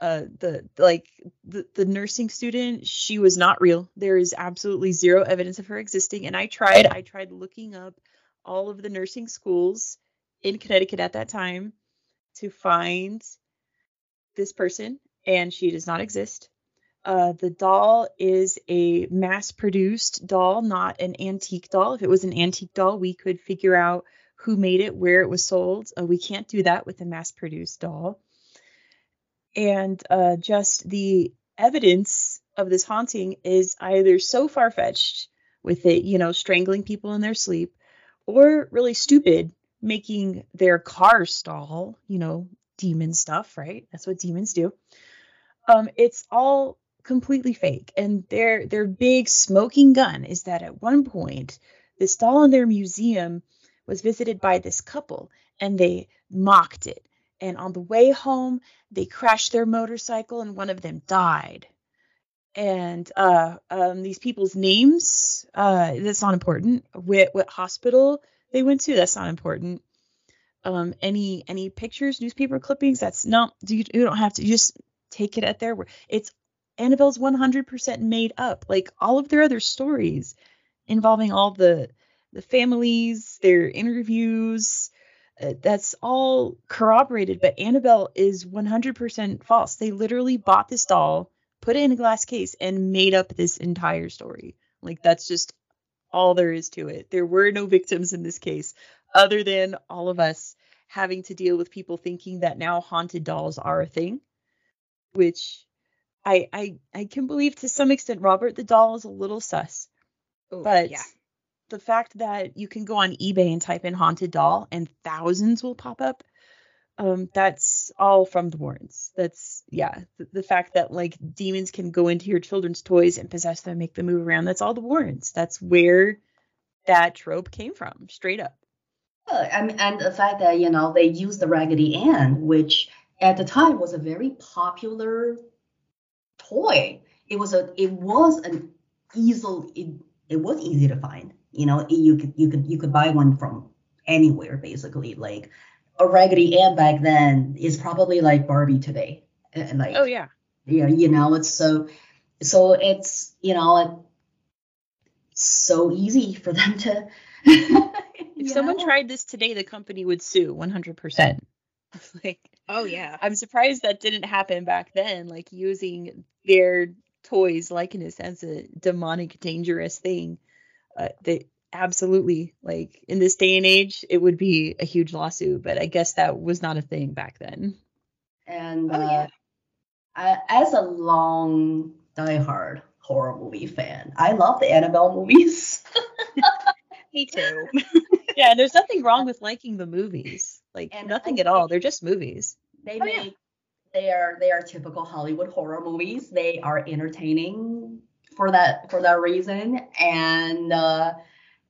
Uh the like the, the nursing student, she was not real. There is absolutely zero evidence of her existing and I tried I tried looking up all of the nursing schools in Connecticut at that time to find this person, and she does not exist. Uh, the doll is a mass produced doll, not an antique doll. If it was an antique doll, we could figure out who made it, where it was sold. Uh, we can't do that with a mass produced doll. And uh, just the evidence of this haunting is either so far fetched with it, you know, strangling people in their sleep, or really stupid making their car stall, you know, demon stuff, right? That's what demons do. Um, it's all completely fake. And their their big smoking gun is that at one point, this doll in their museum was visited by this couple and they mocked it. And on the way home, they crashed their motorcycle and one of them died. And uh, um, these people's names, uh, that's not important. What, what hospital they went to. That's not important. Um, any any pictures, newspaper clippings. That's not. You, you don't have to. You just take it at their word. It's Annabelle's 100% made up. Like all of their other stories involving all the the families, their interviews. Uh, that's all corroborated, but Annabelle is 100% false. They literally bought this doll, put it in a glass case, and made up this entire story. Like that's just all there is to it. There were no victims in this case, other than all of us having to deal with people thinking that now haunted dolls are a thing, which I I I can believe to some extent Robert the doll is a little sus. Ooh, but yeah. the fact that you can go on eBay and type in haunted doll and thousands will pop up um that's all from the warrens that's yeah the, the, fact that like demons can go into your children's toys and possess them make them move around that's all the warrens that's where that trope came from straight up
uh, and, and the fact that you know they used the raggedy ann which at the time was a very popular toy it was a it was an easy it, it was easy to find. You know, you could you could you could buy one from anywhere basically. Like a Raggedy Ann back then is probably like Barbie today. And like
Oh yeah.
yeah, you know, it's so so it's you know it's so easy for them to (laughs)
If someone tried this today, the company would sue 100%. (laughs) like
Oh yeah.
I'm surprised that didn't happen back then, like using their toys likeness as a demonic, dangerous thing. Uh, they absolutely like in this day and age, it would be a huge lawsuit, but I guess that was not a thing back then.
And
Oh,
uh. I, as a long diehard horror movie fan, I love the Annabelle movies. (laughs)
Me too. (laughs)
Yeah, and there's nothing wrong with liking the movies. Like
And
nothing
I
at all. They're just movies.
They
Oh, yeah.
make they are they are typical Hollywood horror movies. They are entertaining for that for that reason, and uh,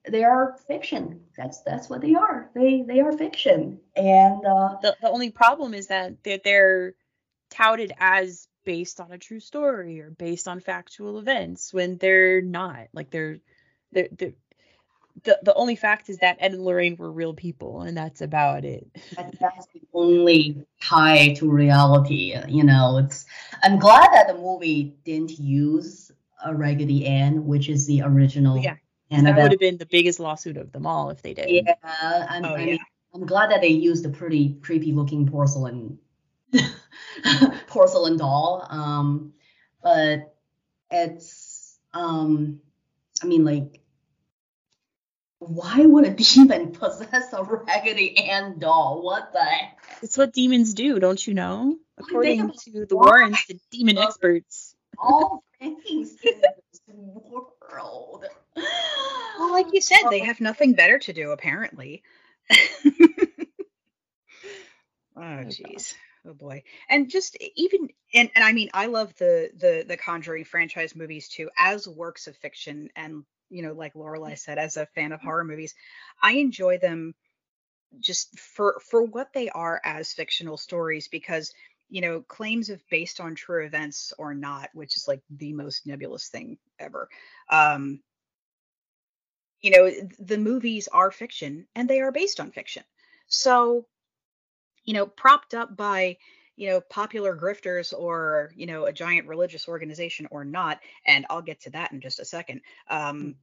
they are fiction. That's that's what they are. They they are fiction, and uh,
The the only problem is that they're, they're touted as based on a true story or based on factual events when they're not. Like they're they're, they're the the only fact is that Ed and Lorraine were real people, and that's about it.
that's the only tie to reality. You know, it's. I'm glad that the movie didn't use a Raggedy Ann, which is the original.
Yeah, 'Cause that would have been the biggest lawsuit of them all if they did.
Yeah, I'm,
Oh,
I
yeah.
mean, I'm glad that they used a pretty creepy looking porcelain (laughs) porcelain doll. Um, but it's um, I mean, like, why would a demon (laughs) possess a Raggedy Ann doll? What the heck?
It's what demons do, don't you know? According to the? Warrens, the demon experts.
All things in this world.
Well, like you said, they um, have nothing better to do apparently. (laughs) oh, oh jeez. Oh boy. And just even and, and I mean I love the the the Conjuring franchise movies too as works of fiction and you know like Lorelei mm. said as a fan of mm. horror movies, I enjoy them just for for what they are as fictional stories because you know claims of based on true events or not which is like the most nebulous thing ever um you know the movies are fiction and they are based on fiction. So you know propped up by you know popular grifters or you know a giant religious organization or not and i'll get to that in just a second um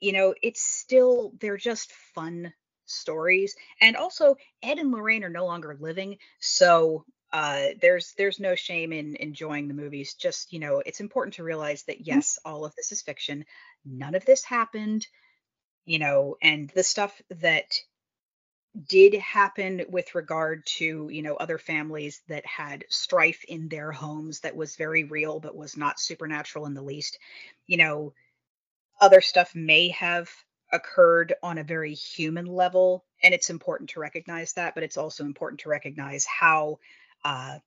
you know it's still they're just fun stories. And also ed and lorraine are no longer living so uh there's there's no shame in enjoying the movies. Just you know it's important to realize that yes all of this is fiction. None of this happened you know and the stuff that did happen with regard to you know other families that had strife in their homes that was very real but was not supernatural in the least you know other stuff may have occurred on a very human level and it's important to recognize that but it's also important to recognize how uh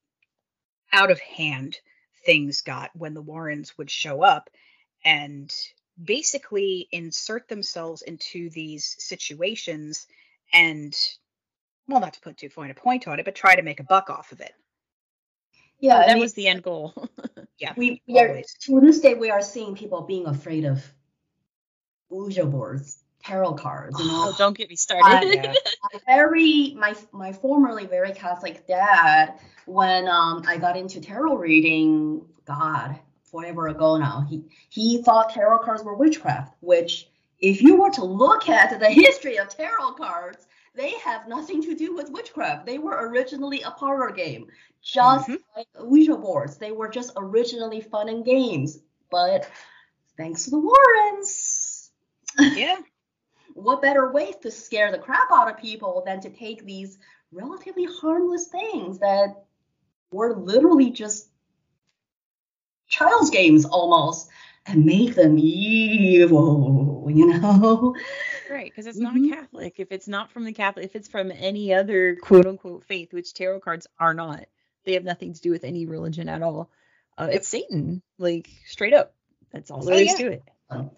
out of hand things got when the warrens would show up and basically insert themselves into these situations and well not to put too fine a point on it but try to make a buck off of it
Yeah, I
that
mean,
was the end goal. (laughs)
yeah
we, we are to this day we are seeing people being afraid of Ouija boards, tarot cards, you know.
oh, don't get me started.
Yeah.
my very my my formerly very Catholic dad, when um I got into tarot reading, God, forever ago now, he he thought tarot cards were witchcraft, which if you were to look at the history of tarot cards, they have nothing to do with witchcraft. They were originally a parlor game, just
Mhm.
like Ouija boards. They were just originally fun and games. But thanks to the Warrens,
yeah (laughs) (laughs)
what better way to scare the crap out of people than to take these relatively harmless things that were literally just child's games almost and make them evil, you know?
Right, because it's not Catholic. If it's not from the Catholic, if it's from any other quote unquote faith, which tarot cards are not, they have nothing to do with any religion at all. Uh, it's Satan, like straight up. That's all there
Oh,
is
yeah.
to it.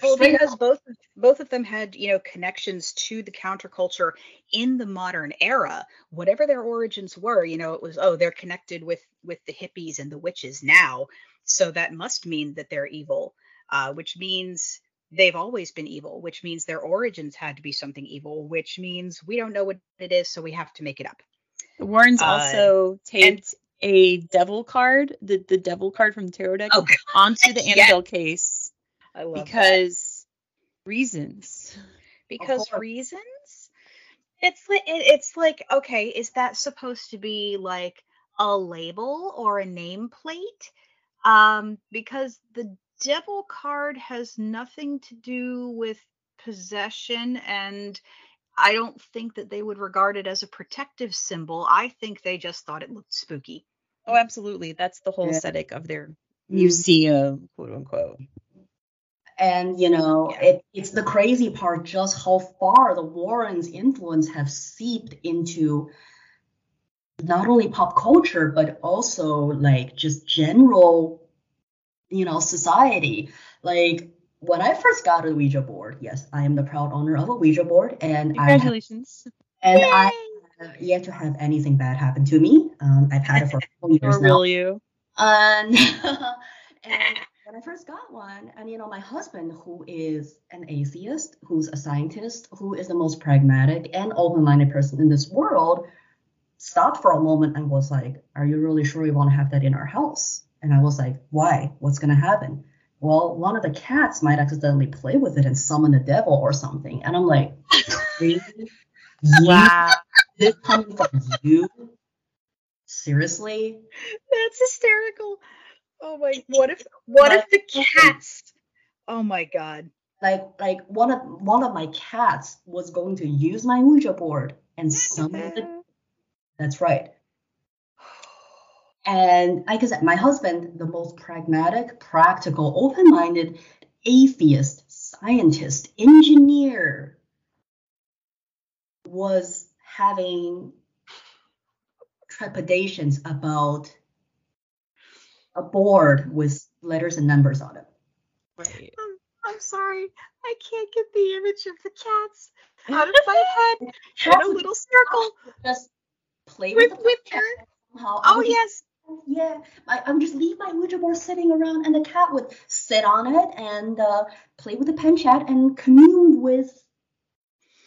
Well, because both both of them had you know connections to the counterculture in the modern era. Whatever their origins were you know it was oh they're connected with with the hippies and the witches now. So that must mean that they're evil uh, which means they've always been evil which means their origins had to be something evil which means we don't know what it is so we have to make it up.
The warrens uh, also taped and, a devil card the, the devil card from the tarot deck oh, onto the annabelle yeah. case
I love
because that. reasons.
Because reasons. It's like it's like okay, is that supposed to be like a label or a nameplate? Um, because the devil card has nothing to do with possession and I don't think that they would regard it as a protective symbol. I think they just thought it looked spooky.
Oh, absolutely. That's the whole yeah. aesthetic of their mm-hmm. museum, quote unquote.
And you know, yeah. it, it's the crazy part just how far the Warrens' influence have seeped into not only pop culture but also like just general, you know, society. Like when I first got a Ouija board, yes, I am the proud owner of a Ouija board, and
congratulations.
I have, and Yay! I have yet to have anything bad happen to me. Um, I've had it for four (laughs) years or now.
will you?
And, (laughs) and when I first got one, and you know, my husband, who is an atheist, who's a scientist, who is the most pragmatic and open-minded person in this world, stopped for a moment and was like, "Are you really sure you want to have that in our house?" And I was like, "Why? What's gonna happen?" Well, one of the cats might accidentally play with it and summon the devil or something. And I'm like, (laughs) wow, this coming from you? Seriously?
That's hysterical. Oh my! What if? What if the cats? Oh my god!
Like like one of one of my cats was going to use my Ouija board and summon the. Mm-hmm. That's right. And like I said, my husband, the most pragmatic, practical, open-minded, atheist, scientist, engineer, was having trepidations about a board with letters and numbers on it.
Right. I'm, I'm sorry. I can't get the image of the cats (laughs) out of my head in a little circle.
Just play with,
with, with her. Somehow. Oh,
just,
yes.
Yeah, I, I would just leave my Ouija board sitting around, and the cat would sit on it and uh, play with the planchette and commune with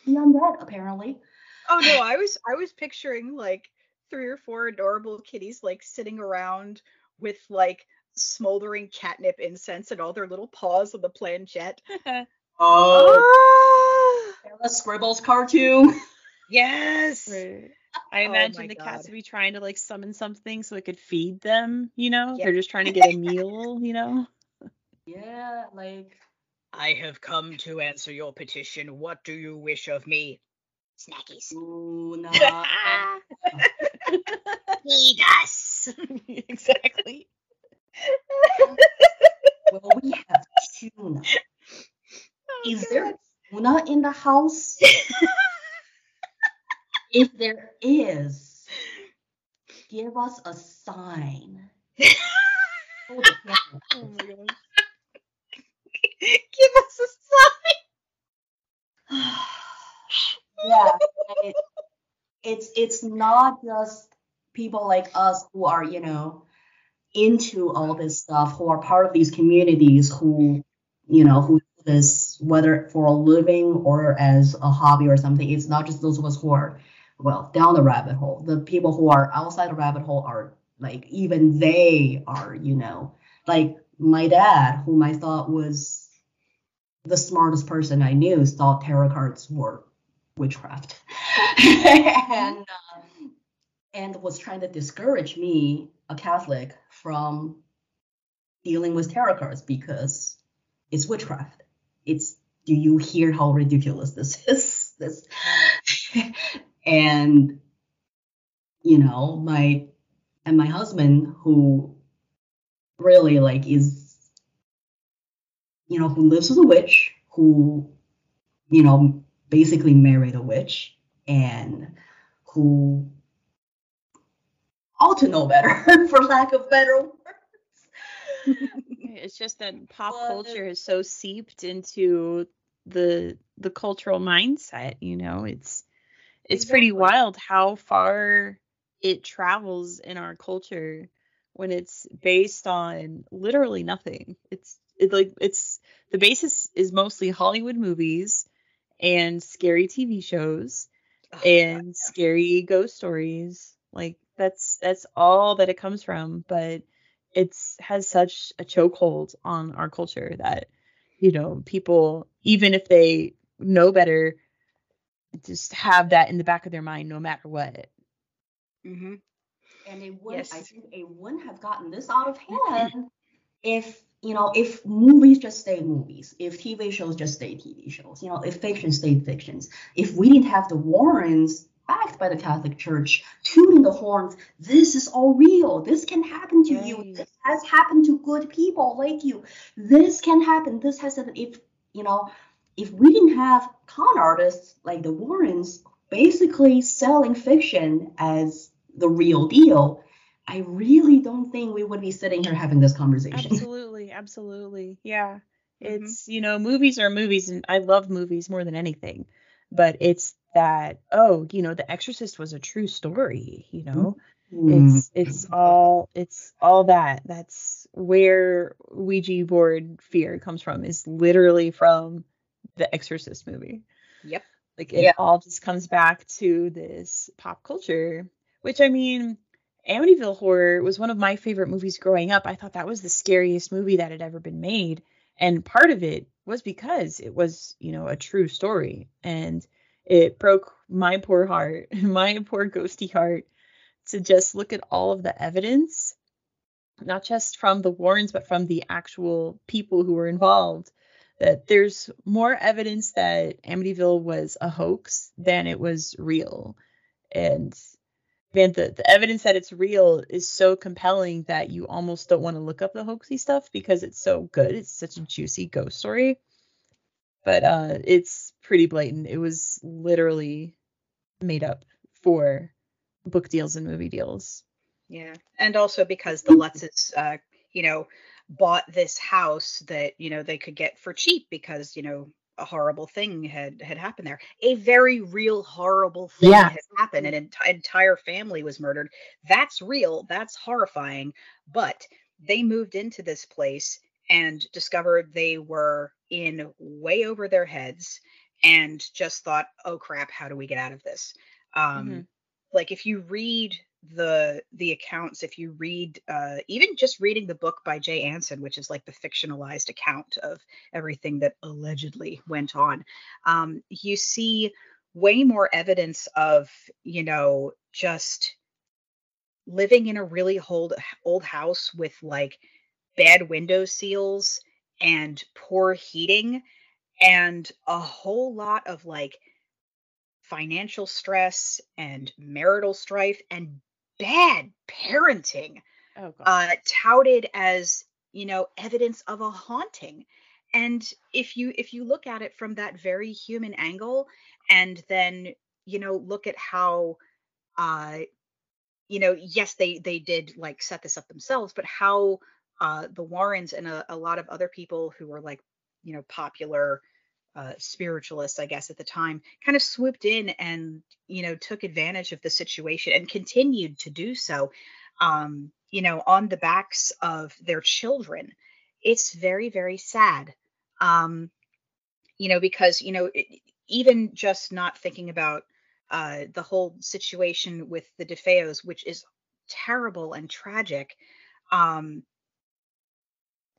the undead, apparently.
Oh no, I was I was picturing like three or four adorable kitties like sitting around with like smoldering catnip incense and all their little paws on the planchette. (laughs)
Uh, oh, a Scribbles cartoon. (laughs)
Yes.
Right. I oh imagine oh the God. cats would be trying to like summon something so it could feed them, you know? Yep. They're just trying to get a (laughs) meal, you know?
Yeah, like
I have come to answer your petition. What do you wish of me?
Snackies. Ooh, nah.
Feed us. (laughs)
exactly. (laughs)
well, we have tuna. Oh, Is God. there tuna in the house? (laughs) if there is, give us a sign.
oh, oh my God. Give us a
sign. (sighs) yeah, it, it's it's not just people like us who are, you know, into all this stuff, who are part of these communities, who, you know, who do this whether for a living or as a hobby or something. It's not just those of us who are, well, down the rabbit hole. The people who are outside the rabbit hole are like even they are, you know, like my dad, whom I thought was the smartest person I knew, thought tarot cards were witchcraft. (laughs) and uh, and was trying to discourage me, a Catholic, from dealing with tarot cards because it's witchcraft. It's do you hear how ridiculous this (laughs) is? This and you know, my and my husband who really like is you know, who lives with a witch, who, you know, basically married a witch and who ought to know better, (laughs) for lack of better words.
it's just that pop culture is so seeped into the the cultural mindset, you know. It's it's exactly. pretty wild how far it travels in our culture when it's based on literally nothing. It's it like it's the basis is mostly Hollywood movies and scary TV shows oh, and God, scary ghost stories. Like that's that's all that it comes from, but it's has such a chokehold on our culture that you know people even if they know better just have that in the back of their mind no matter what
mm-hmm. and it would yes. i think it wouldn't have gotten this out of hand if you know if movies just stay movies if tv shows just stay tv shows you know if fiction stayed fictions if we didn't have the warrens backed by the Catholic Church, tooting the horns. This is all real. This can happen to right. you. This has happened to good people like you. This can happen. This has happened. If you know, if we didn't have con artists like the Warrens basically selling fiction as the real deal, I really don't think we would be sitting here having this conversation. (laughs)
Absolutely, absolutely. Yeah. Mm-hmm. It's, mm-hmm. you know, movies are movies and I love movies more than anything. But it's that oh you know the exorcist was a true story you know? Mm-hmm. it's it's all it's all that. That's where ouija board fear comes from is literally from the exorcist movie.
Yep.
Like it yep. all just comes back to this pop culture which i mean amityville horror was one of my favorite movies growing up. I thought that was the scariest movie that had ever been made. And part of it was because it was you know a true story. And it broke my poor heart, (laughs) my poor ghosty heart, to just look at all of the evidence, not just from the Warrens, but from the actual people who were involved. That there's more evidence that Amityville was a hoax than it was real. And man, the, the evidence that it's real is so compelling that you almost don't want to look up the hoaxy stuff because it's so good. It's such a juicy ghost story. But uh, it's pretty blatant. It was literally made up for book deals and movie deals.
Yeah, and also because the Lutzes, uh, you know, bought this house that you know they could get for cheap because you know a horrible thing had had happened there. A very real horrible thing yeah. had happened. An ent- entire family was murdered. That's real. That's horrifying. But they moved into this place and discovered they were in way over their heads and just thought, oh crap, how do we get out of this? Um, mm-hmm. Like if you read the the accounts, if you read uh, even just reading the book by Jay Anson, which is like the fictionalized account of everything that allegedly went on, um, you see way more evidence of you know just living in a really old old house with like bad window seals and poor heating and a whole lot of like financial stress and marital strife and bad parenting oh, uh, touted as you know evidence of a haunting. And if you if you look at it from that very human angle and then you know look at how uh you know yes they they did like set this up themselves but how uh the warrens and a, a lot of other people who were like you know popular uh, spiritualists, I guess, at the time, kind of swooped in and you know took advantage of the situation and continued to do so. Um, you know, on the backs of their children. It's very, very sad. Um, you know, because you know, it, even just not thinking about uh, the whole situation with the DeFeos, which is terrible and tragic. Um,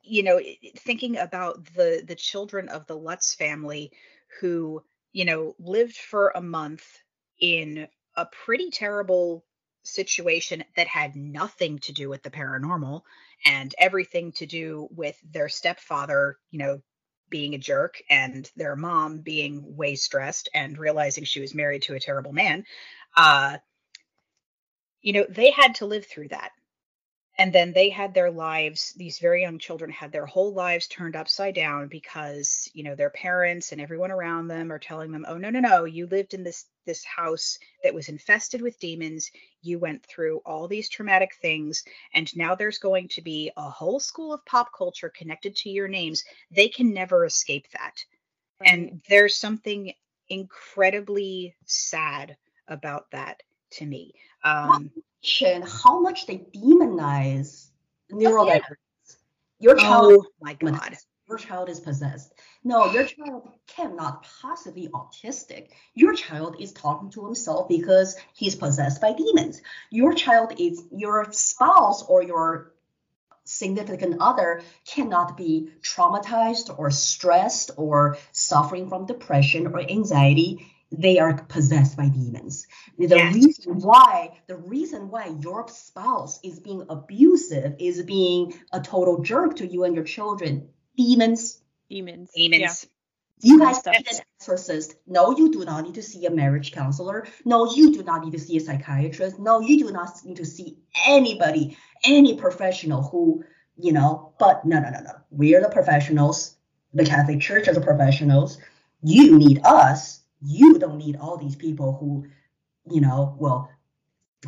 you know thinking about the the children of the lutz family who you know lived for a month in a pretty terrible situation that had nothing to do with the paranormal and everything to do with their stepfather you know being a jerk and their mom being way stressed and realizing she was married to a terrible man uh you know they had to live through that and then they had their lives these very young children had their whole lives turned upside down because you know their parents and everyone around them are telling them oh no no no you lived in this this house that was infested with demons. You went through all these traumatic things and now there's going to be a whole school of pop culture connected to your names. They can never escape that. Right. and there's something incredibly sad about that to me. Um
how much they demonize neurodivergence. Yeah. Your oh child,
oh my god,
your child is possessed. No, your child cannot possibly autistic. Your child is talking to himself because he's possessed by demons. Your child is your spouse or your significant other cannot be traumatized or stressed or suffering from depression or anxiety they are possessed by demons. The yes. reason why the reason why your spouse is being abusive is being a total jerk to you and your children. Demons.
Demons.
Demons. Yeah.
You guys need an exorcist. No, you do not need to see a marriage counselor. No, you do not need to see a psychiatrist. No, you do not need to see anybody, any professional who, you know, but no, no, no, no. We are the professionals. The Catholic Church are the professionals. You need us you don't need all these people who, you know, well,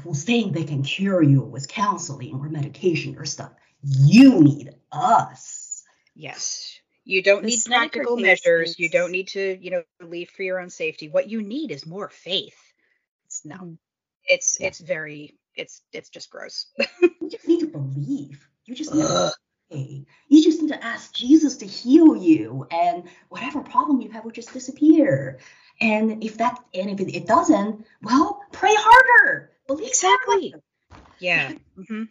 who think they can cure you with counseling or medication or stuff. You need us.
Yes. You don't the need practical measures. You don't need to, you know, leave for your own safety. What you need is more faith. It's no. Mm-hmm. It's yeah. it's very it's it's just gross.
you just need to believe. You just need to pray. You just need to ask Jesus to heal you, and whatever problem you have will just disappear. And if that and if it, it doesn't, well, pray harder. Believe
exactly. Harder. Yeah.
Mm-hmm.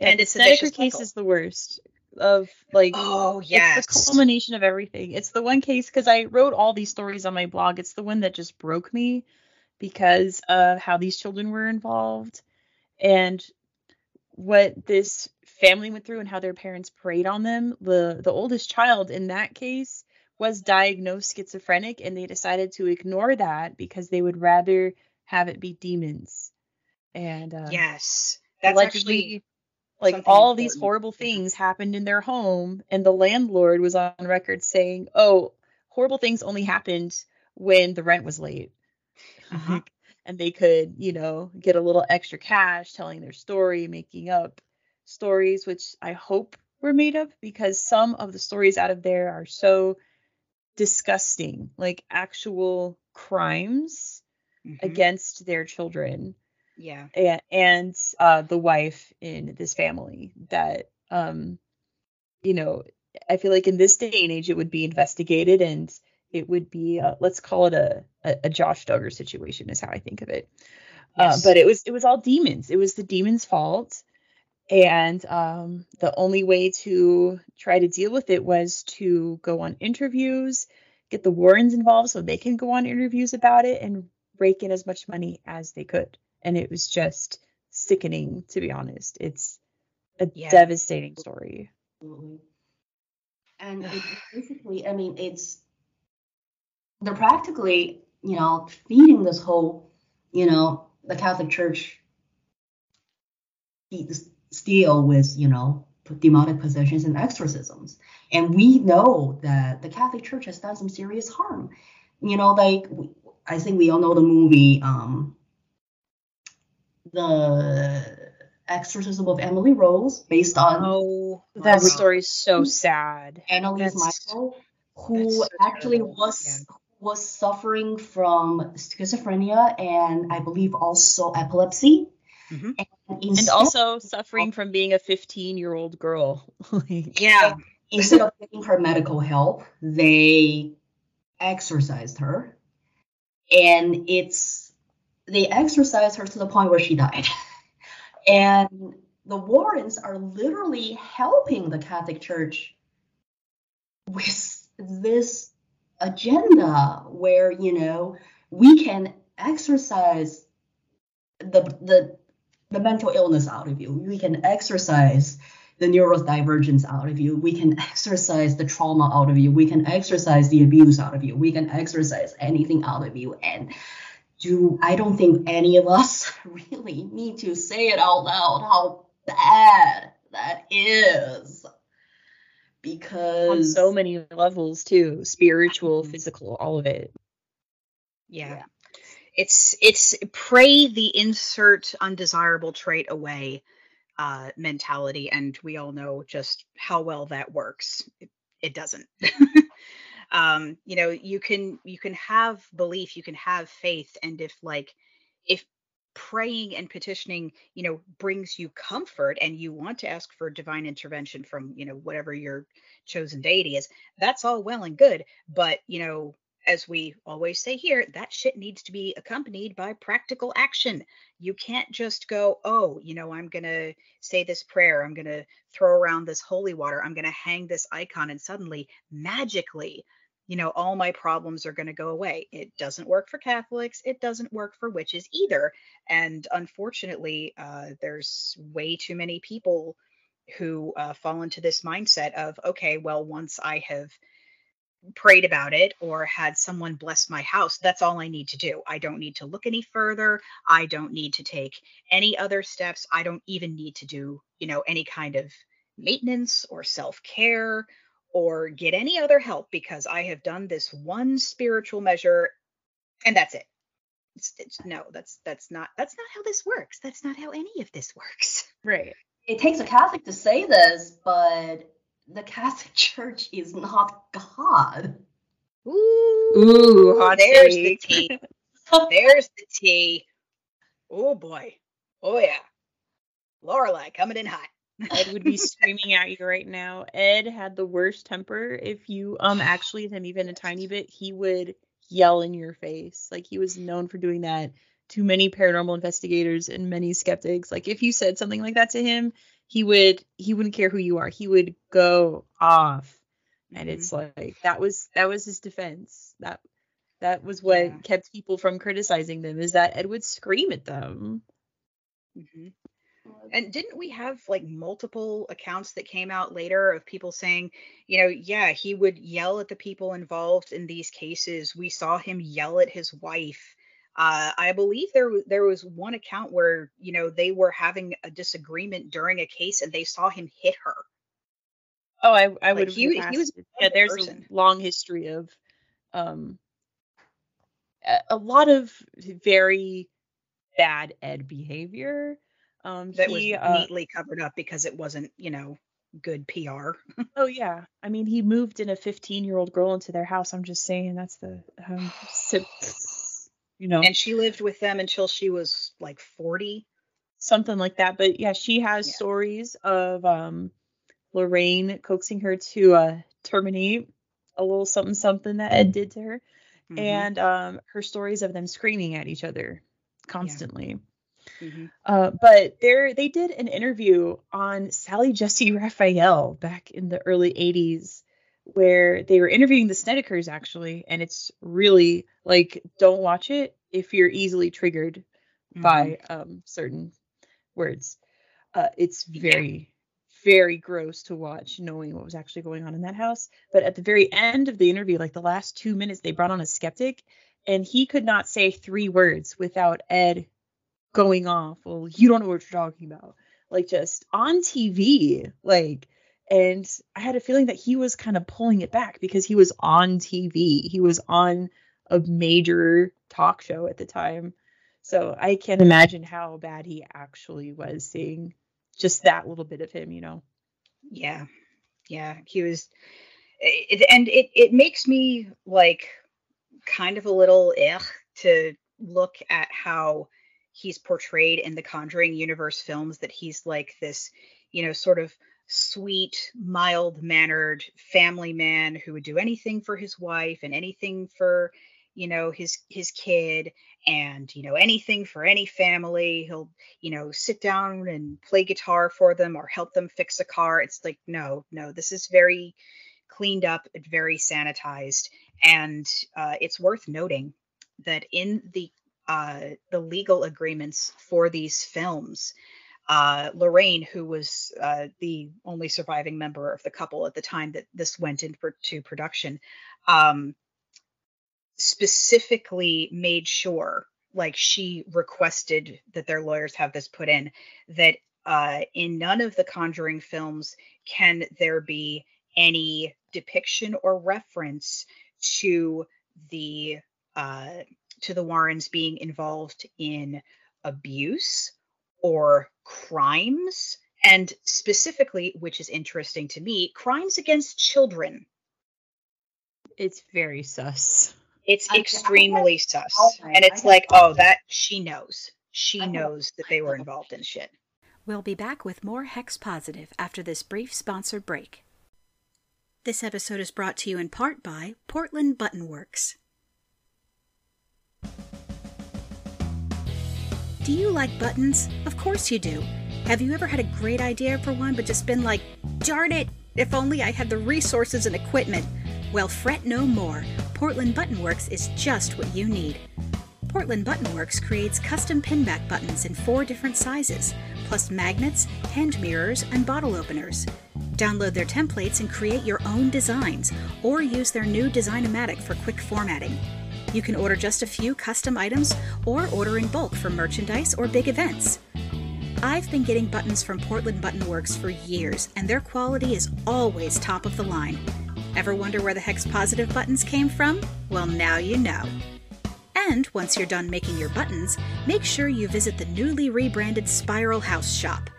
And it's the case is the worst of like
oh yeah
it's the culmination of everything it's the one case because i wrote all these stories on my blog it's the one that just broke me because of how these children were involved and what this family went through and how their parents preyed on them the the oldest child in that case was diagnosed schizophrenic and they decided to ignore that because they would rather have it be demons. And uh,
yes, that's allegedly
like all important. these horrible things happened in their home and the landlord was on record saying, "Oh, horrible things only happened when the rent was late." Uh-huh. (laughs) and they could, you know, get a little extra cash telling their story, making up stories which I hope were made up because some of the stories out of there are so disgusting, like actual crimes mm-hmm. against their children.
Yeah.
And, and uh, the wife in this family that, um, you know, I feel like in this day and age it would be investigated and it would be, uh, let's call it a, a, a, Josh Duggar situation is how I think of it. Uh, yes. Uh, but it was it was all demons. It was the demons' fault and um, the only way to try to deal with it was to go on interviews, get the Warrens involved so they can go on interviews about it and rake in as much money as they could. And it was just sickening, to be honest. It's a yeah. devastating story.
Absolutely. And basically, I mean, it's they're practically, you know, feeding this whole, you know, the Catholic Church deal with, you know, demonic possessions and exorcisms. And we know that the Catholic Church has done some serious harm. You know, like I think we all know the movie, um, the Exorcism of Emily Rose, based on.
Oh, that story is so sad.
Anneliese Michel, who so actually terrible. was yeah. was suffering from schizophrenia and I believe also epilepsy.
Mm-hmm. And, and, also suffering from being a 15 year old girl. (laughs)
yeah.
Instead of getting her medical help, they exorcised her. And it's, they exorcised her to the point where she died. (laughs) and the Warrens are literally helping the Catholic Church with this agenda where, you know, we can exorcise the the the mental illness out of you. We can exorcise the neurodivergence out of you. We can exorcise the trauma out of you. We can exorcise the abuse out of you. We can exorcise anything out of you. And do I don't think any of us (laughs) really need to say it out loud how bad that is. Because
on so many levels too, spiritual,
Mhm.
physical, all of it.
Yeah.
Yeah.
It's it's pray the insert undesirable trait away uh mentality and we all know just how well that works. It, it doesn't. (laughs) um you know you can you can have belief you can have faith and if like if praying and petitioning you know brings you comfort and you want to ask for divine intervention from you know whatever your chosen deity is that's all well and good but you know as we always say here that shit needs to be accompanied by practical action. You can't just go oh you know i'm going to say this prayer. I'm going to throw around this holy water. I'm going to hang this icon and suddenly magically you know all my problems are going to go away. It doesn't work for catholics. It doesn't work for witches either. And unfortunately uh, there's way too many people who uh, fall into this mindset of okay well once i have prayed about it or had someone bless my house that's all i need to do. I don't need to look any further. I don't need to take any other steps. I don't even need to do you know any kind of maintenance or self-care or get any other help because i have done this one spiritual measure and that's it. It's, it's, no that's that's not that's not how this works. That's not how any of this works.
Right.
it takes a Catholic to say this, but the Catholic (laughs) Church is not God.
ooh,
Ooh, hot
there's
take.
the tea (laughs) there's the tea oh boy oh yeah lorelei coming in hot
Ed would be screaming at you right now. Ed had the worst temper. If you um actually hit him even a tiny bit, he would yell in your face. Like he was known for doing that to many paranormal investigators and many skeptics. Like if you said something like that to him, he would he wouldn't care who you are. He would go off. And it's like that was that was his defense. That that was what
Yeah.
kept people from criticizing them is that Ed would scream at them.
hmm And didn't we have like multiple accounts that came out later of people saying, you know, yeah, he would yell at the people involved in these cases. We saw him yell at his wife. Uh, I believe there there was one account where you know they were having a disagreement during a case and they saw him hit her.
Oh, I I
Like,
would
he- he was
yeah. There's
person.
a long history of um a, lot of very bad Ed behavior. Um,
That
he
was
uh,
neatly covered up because it wasn't you know good PR. (laughs)
oh yeah, I mean he moved in a 15 year old girl into their house. I'm just saying that's the um, (sighs) you know
And she lived with them until she was like 40.
something like that. But yeah, she has
Yeah.
stories of um Lorraine coaxing her to uh terminate a little something something that Ed did to her.
Mhm,
and um, her stories of them screaming at each other constantly.
mhm.
Uh, but there, they did an interview on Sally Jessy Raphael back in the early '80s, where they were interviewing the Snedekers actually, and it's really like don't watch it if you're easily triggered by um, certain words. Uh, it's
Yeah.
very, very gross to watch, knowing what was actually going on in that house. But at the very end of the interview, like the last two minutes, they brought on a skeptic, and he could not say three words without Ed going off. Well, you don't know what you're talking about. Like just on TV, like. And I had a feeling that he was kind of pulling it back because he was on TV. He was on a major talk show at the time. So I can't imagine how bad he actually was seeing just that little bit of him, you know.
Yeah. Yeah. He was it, and it it makes me like kind of a little ugh to look at how he's portrayed in the Conjuring universe films that he's like this, you know, sort of sweet, mild-mannered family man who would do anything for his wife and anything for, you know, his his kid and, you know, anything for any family. He'll you know, sit down and play guitar for them or help them fix a car. It's like, no, no, this is very cleaned up and very sanitized. And uh, it's worth noting that in the uh, the legal agreements for these films, uh, Lorraine, who was uh, the only surviving member of the couple at the time that this went into production, um, specifically made sure like she requested that their lawyers have this put in that Uh, in none of the Conjuring films can there be any depiction or reference to the uh, to the Warrens being involved in abuse or crimes, and specifically, which is interesting to me, crimes against children.
It's very sus.
It's
I- I
extremely sus.
okay,
And it's like, oh, that she knows. She
I have-
knows that they were involved in shit.
We'll be back with more Hex Positive after this brief sponsored break. This episode is brought to you in part by Portland Button Works. Do you like buttons? Of course you do. Have you ever had a great idea for one but just been like, darn it, if only I had the resources and equipment? Well, fret no more. Portland Button Works is just what you need. Portland Button Works creates custom pinback buttons in four different sizes, plus magnets, hand mirrors, and bottle openers. Download their templates and create your own designs, or use their new Designomatic for quick formatting. You can order just a few custom items or order in bulk for merchandise or big events. I've been getting buttons from Portland Button Works for years, and their quality is always top of the line. Ever wonder where the Hex Positive buttons came from? Well, now you know. And once you're done making your buttons, make sure you visit the newly rebranded Spiral House shop.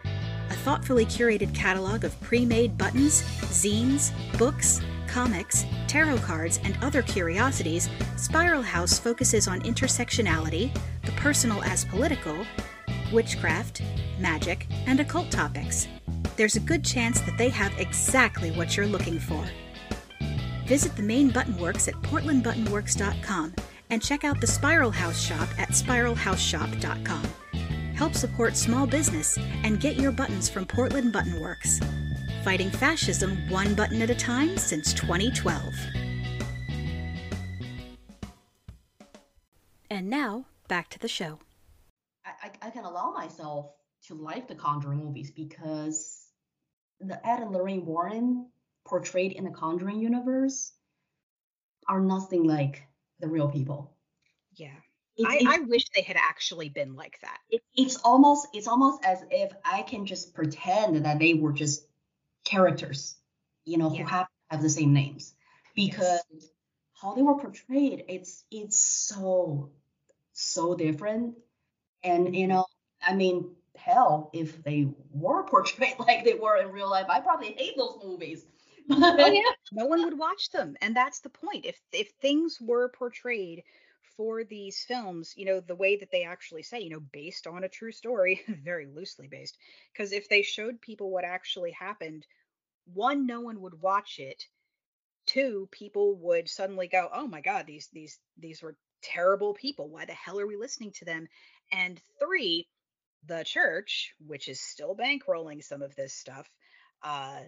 A thoughtfully curated catalog of pre made buttons, zines, books, comics, tarot cards, and other curiosities, Spiral House focuses on intersectionality, the personal as political, witchcraft, magic, and occult topics. There's a good chance that they have exactly what you're looking for. Visit the main Buttonworks at portlandbuttonworks.com and check out the Spiral House shop at spiralhouseshop.com. Help support small business and get your buttons from Portland Buttonworks. Fighting fascism one button at a time since 2012. And now, back to the show.
I, I, I can allow myself to like the Conjuring movies because the Ed and Lorraine Warren portrayed in the Conjuring universe are nothing like the real people.
Yeah.
It-
I,
it-
I wish they had actually been like that.
it, it's almost it's almost as if I can just pretend that they were just characters, you know,
Yeah.
who have have the same names
Yes.
because how they were portrayed, it's it's so so different, and you mm-hmm. know, I mean, hell, if they were (laughs) portrayed like they were in real life, I probably hate those movies.
Oh (laughs) yeah, no one would watch them, and that's the point. If if things were portrayed for these films, you know, the way that they actually say, you know, based on a true story, (laughs) very loosely based, because if they showed people what actually happened, one, no one would watch it. Two, people would suddenly go, "Oh my God, these these these were terrible people. Why the hell are we listening to them?" And three, the church, which is still bankrolling some of this stuff, uh,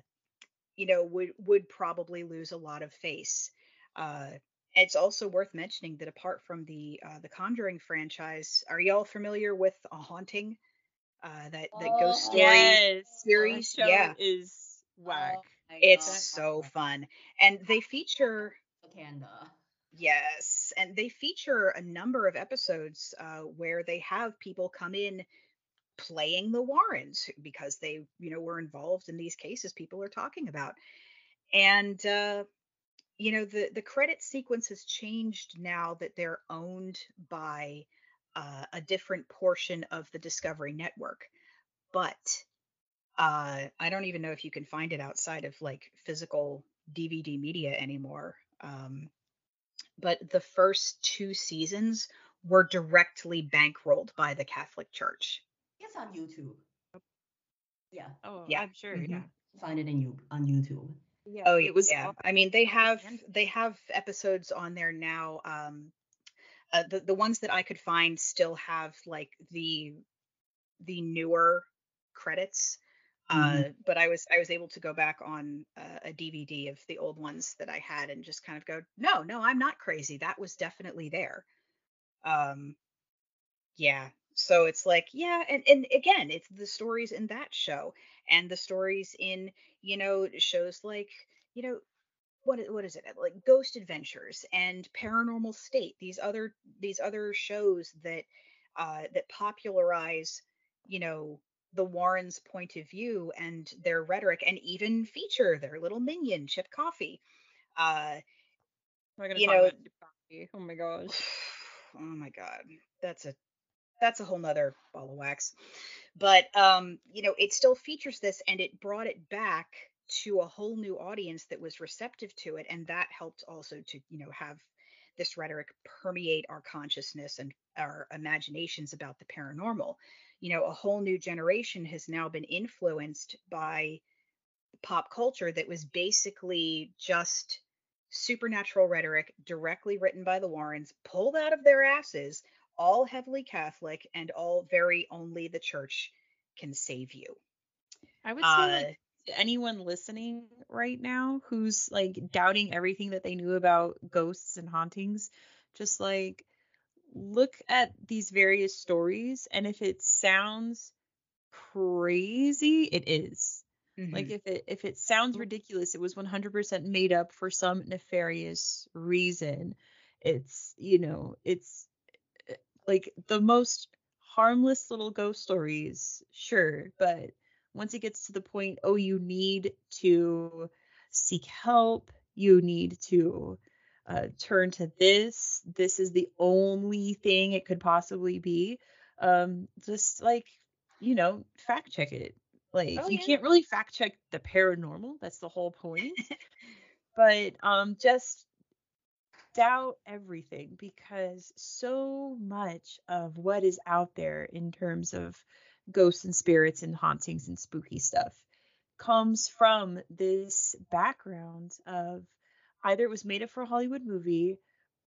you know, would would probably lose a lot of face. Uh, it's also worth mentioning that apart from the uh, the Conjuring franchise, are y'all familiar with A Haunting? Uh, that that ghost
Oh,
story
yes,
series?
show
Yeah.
is whack.
Oh
It's
God.
so fun, and they feature
Wakanda.
Yes, and they feature a number of episodes uh, where they have people come in playing the Warrens because they, you know, were involved in these cases people are talking about. And uh, you know, the the credit sequence has changed now that they're owned by uh, a different portion of the Discovery Network. But uh, I don't even know if you can find it outside of like physical DVD media anymore. Um, but the first two seasons were directly bankrolled by the Catholic Church.
It's on YouTube. Yeah,
Oh,
Yeah.
I'm sure.
Mhm.
Yeah.
find it in you on YouTube.
Yeah.
Oh,
it was.
yeah. I mean, they have they have episodes on there now. Um, uh, the the ones that I could find still have like the the newer credits. Uh, but I was I was able to go back on uh, a DVD of the old ones that I had and just kind of go, no, no, I'm not crazy. That was definitely there. Um, yeah. So it's like, yeah, and and again, it's the stories in that show and the stories in you know shows like you know what what is it like Ghost Adventures and Paranormal State. These other these other shows that uh, that popularize you know the Warrens' point of view and their rhetoric, and even feature their little minion, Chip Coffey Uh, you
talk
know-
Oh my gosh. (sighs)
oh my god that's a that's a whole nother ball of wax. But um you know it still features this and it brought it back to a whole new audience that was receptive to it and that helped also to you know have this rhetoric permeate our consciousness and our imaginations about the paranormal. You know a whole new generation has now been influenced by pop culture that was basically just supernatural rhetoric directly written by the Warrens, pulled out of their asses, all heavily Catholic and all very only the church can save you.
I would say
Uh,
like anyone listening right now who's like doubting everything that they knew about ghosts and hauntings, just like look at these various stories and if it sounds crazy, it is. Like
mhm.
if it if it sounds ridiculous, it was 100% made up for some nefarious reason. It's, you know, it's like the most harmless little ghost stories, sure, but once it gets to the point, oh, you need to seek help, you need to uh, turn to this. This is the only thing it could possibly be. Um, just like, you know, fact check it. Like
Oh,
you
yeah.
can't really fact check the paranormal. That's the whole point. (laughs) but um, just doubt everything because so much of what is out there in terms of ghosts and spirits and hauntings and spooky stuff comes from this background of either it was made up for a Hollywood movie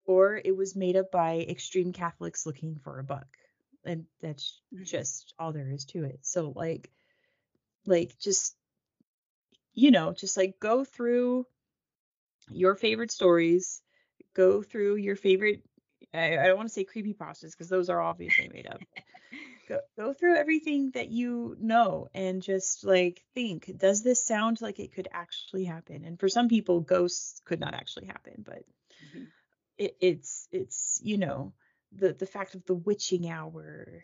or it was made up by extreme Catholics looking for a buck. And that's
Mhm.
just all there is to it. So like like just you know, just like go through your favorite stories, go through your favorite I, I don't want to say creepy pastas because those are obviously made up. (laughs) Go, go through everything that you know and just like think, does this sound like it could actually happen? And for some people, ghosts could not actually happen, but
Mhm.
it, it's it's you know the the fact of the witching hour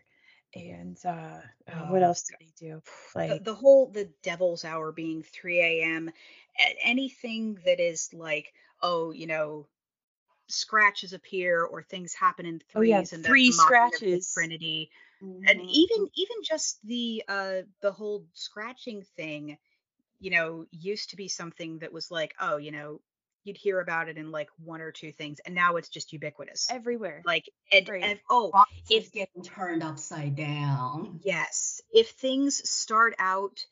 and uh, uh, what
Oh,
else did they do? (sighs) Like
the whole the devil's hour being 3 a.m. anything that is like, oh, you know, scratches appear or things happen in threes
Oh, yeah,
and
three
the of the
scratches.
Trinity. and
Mhm.
even even just the uh the whole scratching thing you know used to be something that was like oh you know you'd hear about it in like one or two things and now it's just ubiquitous
everywhere.
like and,
right.
and oh
Boxes
if-
getting turned upside down.
yes if things start out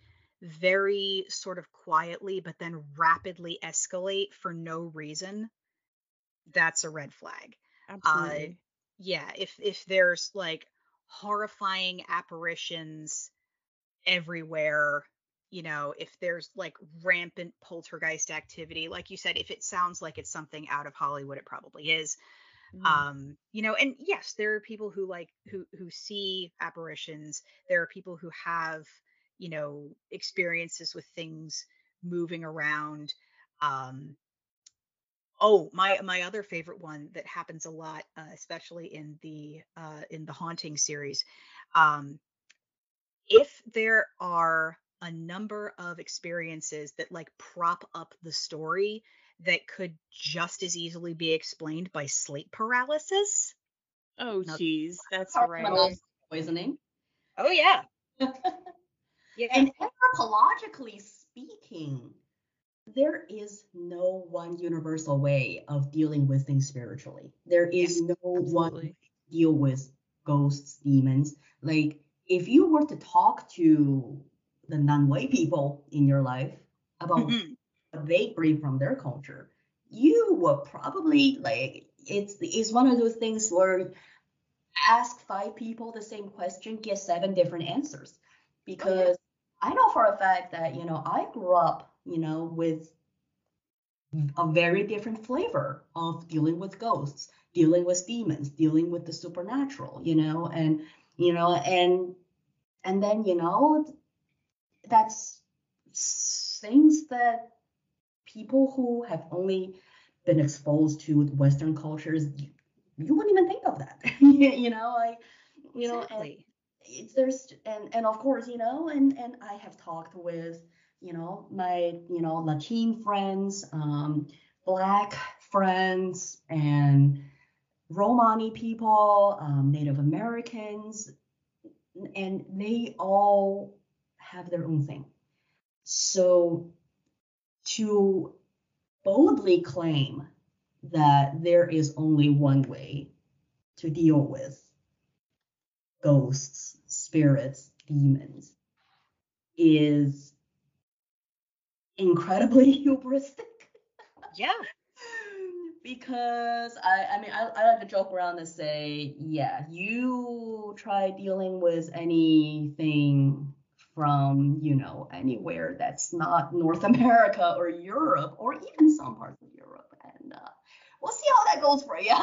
very sort of quietly but then rapidly escalate for no reason that's a red flag
Absolutely.
yeah if if there's like horrifying apparitions everywhere you know if there's like rampant poltergeist activity like you said if it sounds like it's something out of hollywood it probably is
Mhm.
um you know and yes there are people who like who who see apparitions there are people who have you know experiences with things moving around um oh my my other favorite one that happens a lot uh, especially in the uh in the haunting series um if there are a number of experiences that like prop up the story that could just as easily be explained by sleep paralysis
oh,
no-
jeez, that's
Carbon
right.
poisoning.
oh yeah (laughs) yeah
And anthropologically speaking, there is no one universal way of dealing with things spiritually. There is
Yes,
no one
Absolutely.
deal with ghosts, demons. Like if you were to talk to the non-white people in your life about
Mhm.
what they bring from their culture, you would probably like it's it's one of those things where ask five people the same question, get seven different answers. Because I know for a fact that you know I grew up, you know, with a very different flavor of dealing with ghosts, dealing with demons, dealing with the supernatural, you know, and you know, and and then you know, that's things that people who have only been exposed to Western cultures, you, you wouldn't even think of that, (laughs) you know, like you know,
exactly.
it's there's and and of course you know and and I have talked with you know my you know Latin friends, um, black friends, and Romani people, um, Native Americans, and they all have their own thing. So to boldly claim that there is only one way to deal with ghosts, spirits, demons is incredibly (laughs) hubristic.
Yeah. (laughs)
because I, I mean, I, I like to joke around and say, yeah, you try dealing with anything from, you know, anywhere that's not North (laughs) America or Europe or even some parts of Europe. And uh, we'll see how that goes for you.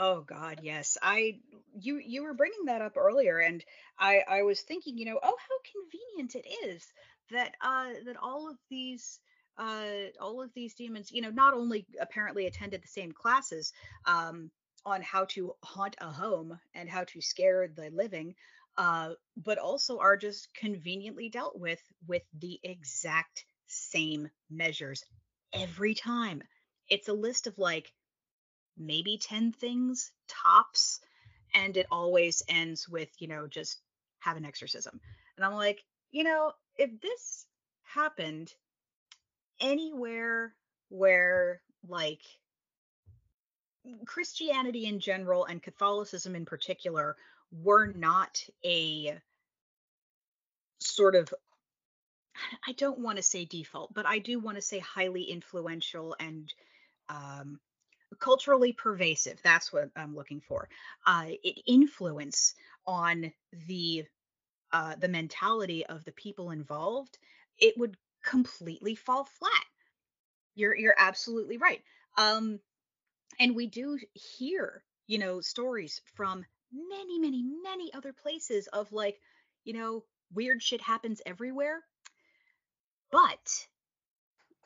Oh God, yes. I you you were bringing that up earlier, and I I was thinking, you know, oh how convenient it is that uh that all of these uh all of these demons, you know, not only apparently attended the same classes um on how to haunt a home and how to scare the living, uh, but also are just conveniently dealt with with the exact same measures every time. It's a list of like maybe 10 things tops and it always ends with you know just have an exorcism and i'm like you know if this happened anywhere where like christianity in general and catholicism in particular were not a sort of i don't want to say default but i do want to say highly influential and um, culturally pervasive that's what i'm looking for uh it influence on the uh the mentality of the people involved it would completely fall flat you're you're absolutely right um and we do hear you know stories from many many many other places of like you know weird shit happens everywhere but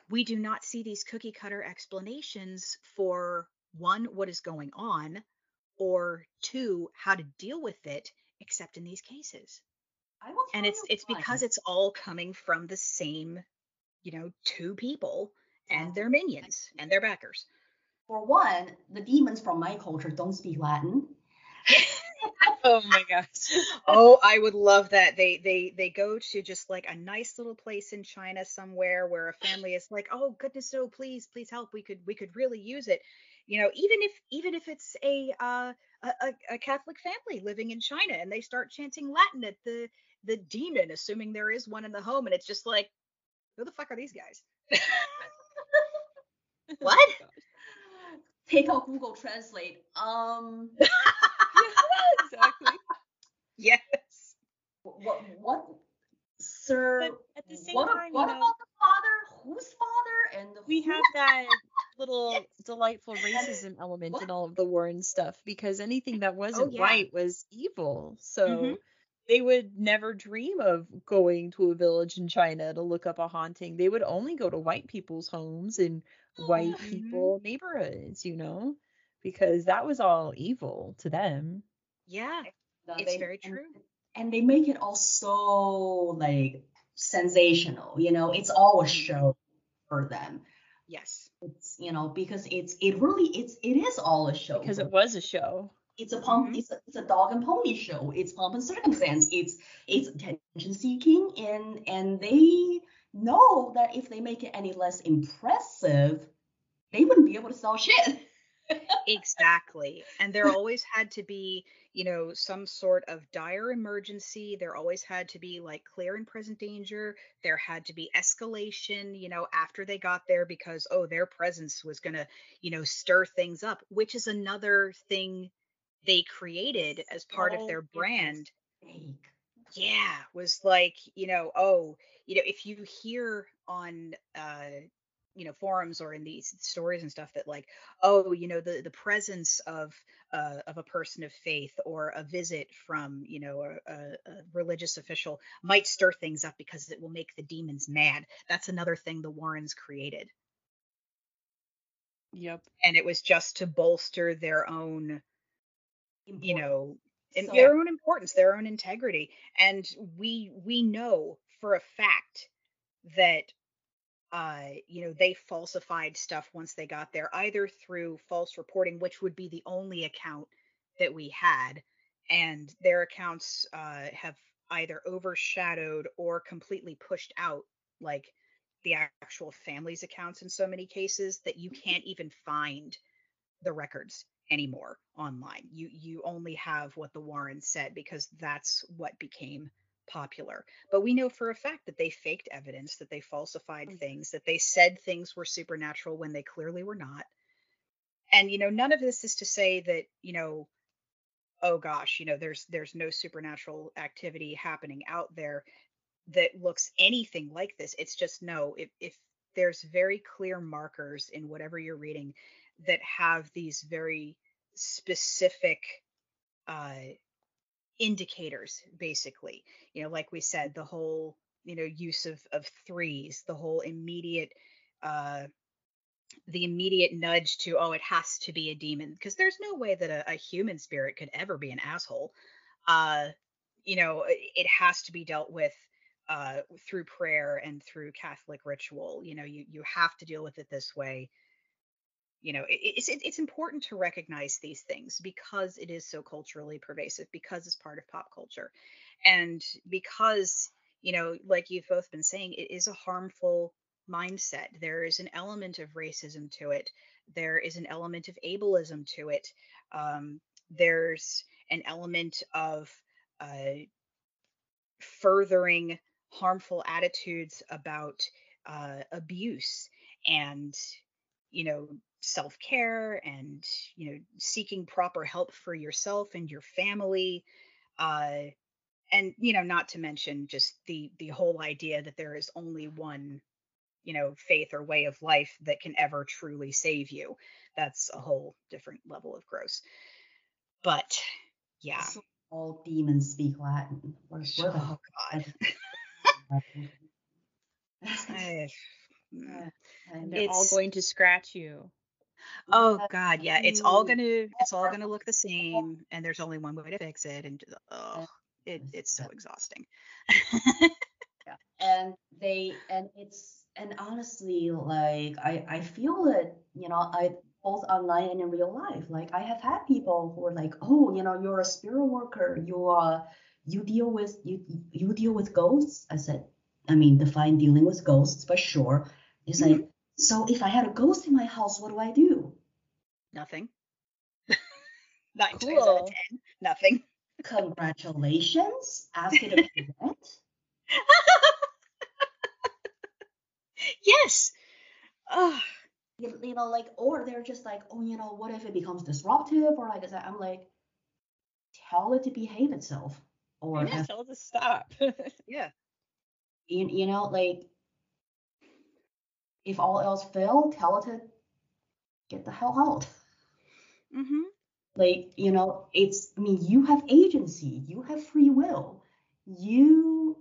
we do not see these cookie cutter explanations for one, what is going on, or two, how to deal with it, except in these cases. And it's it's why. because it's all coming from the same, you know, two people and their minions and their backers.
For one, the demons from my culture don't speak Latin. (laughs)
oh my gosh.
oh, I would love that. They they they go to just like a nice little place in China somewhere where a family is like, "Oh goodness, no, please, please help. We could we could really use it." You know, even if even if it's a uh a, a Catholic family living in China and they start chanting Latin at the the demon, assuming there is one in the home, and it's just like, who the fuck are these guys? (laughs) what?
Take out Google Translate. Um. (laughs)
exactly.
Yes.
What? What? Sir.
But at the same
what,
time,
what
you know,
about the father? Whose father? And
we
who-
have that little
Yes.
delightful racism element
What?
in all of the Warren stuff because anything that wasn't
yeah.
right was evil. So
Mhm.
They would never dream of going to a village in China to look up a haunting. They would only go to white people's homes and white (gasps)
Mhm.
people neighborhoods, you know, because that was all evil to them.
Yeah.
Uh,
It's
they-
very true.
And they make it all so like sensational. You know, it's all a show for them.
Yes.
It's you know because it's it really it's it is all a show
Because it was a show.
It's a pump
Mhm.
it's a, it's a dog and pony show it's pomp and circumstance it's it's attention seeking and and they know that if they make it any less impressive they wouldn't be able to sell shit
Exactly. And there (laughs) always had to be, you know, some sort of dire emergency. There always had to be like clear and present danger. There had to be escalation, you know, after they got there because, oh, their presence was going to, you know, stir things up, which is another thing they created as part of their brand. Yeah, was like, you know, oh, you know, if you hear on uh you know forums or in these stories and stuff that like oh you know the the presence of uh, of a person of faith or a visit from you know a, a, a religious official might stir things up because it will make the demons mad that's another thing the warrens created
Yep.
and it was just to bolster their own you know in
So-
their own importance, their own integrity. And we we know for a fact that uh you know they falsified stuff once they got there either through false reporting which would be the only account that we had and their accounts uh have either overshadowed or completely pushed out like the actual family's accounts in so many cases that you can't even find the records anymore online. You you only have what the Warrens said because that's what became popular. But we know for a fact that they faked evidence, that they falsified
Mhm.
things, that they said things were supernatural when they clearly were not. And you know, none of this is to say that, you know, oh gosh, you know, there's there's no supernatural activity happening out there that looks anything like this. It's just no, if if there's very clear markers in whatever you're reading that have these very specific uh indicators basically. You know like we said the whole you know use of of threes the whole immediate uh the immediate nudge to oh it has to be a demon. Because there's no way that a, a human spirit could ever be an asshole. Uh you know it has to be dealt with uh through prayer and through catholic ritual. You know you you have to deal with it this way you know it, it's it, it's important to recognize these things because it is so culturally pervasive because it's part of pop culture. And because you know like you've both been saying it is a harmful mindset. There is an element of racism to it. There is an element of ableism to it. Um, there's an element of uh, furthering harmful attitudes about uh, abuse and you know self-care and you know seeking proper help for yourself and your family uh and you know not to mention just the the whole idea that there is only one you know faith or way of life that can ever truly save you that's a whole different level of gross but yeah
So all demons speak Latin. Where, where the
oh god (laughs) I- (laughs) mm.
And they're all going to scratch you.
Oh God, yeah, it's all gonna it's all gonna look the same, and there's only one way to fix it, and oh, it it's so exhausting.
and they and it's and honestly like i i feel it you know i both online and in real life like i have had people who are like oh you know you're a spirit worker you are you deal with you you deal with ghosts. I said i mean define dealing with ghosts but sure. It's like mm-hmm. So if i had a ghost in my house what do i do
Nothing. Nine times out
Cool.
of ten, (laughs) nothing.
congratulations ask it a (laughs) present
yes. Oh,
you, you know, like, or they're just like, oh, you know, what if it becomes disruptive? Or like, is that, I'm like, tell it to behave itself. Or,
Yeah, tell it to stop. (laughs)
yeah.
you, you know, like, if all else fail, tell it to get the hell out.
Mm-hmm.
Like, you know, it's, I mean, you have agency, you have free will, you,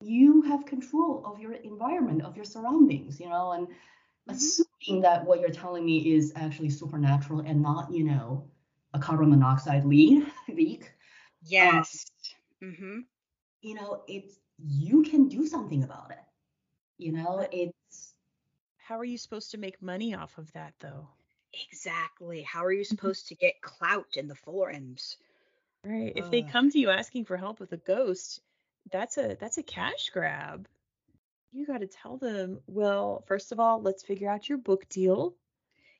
you have control of your environment, of your surroundings, you know, and
Mhm.
assuming that what you're telling me is actually supernatural and not, you know, a carbon monoxide lead leak, (laughs)
Yes. mm-hmm.
you know, it's you can do something about it. You know, it's
How are you supposed to make money off of that though?
Exactly. How are you (laughs) supposed to get clout in the forums?
Right. If they come to you asking for help with a ghost, that's a that's a cash grab. You got to tell them, well, first of all, let's figure out your book deal.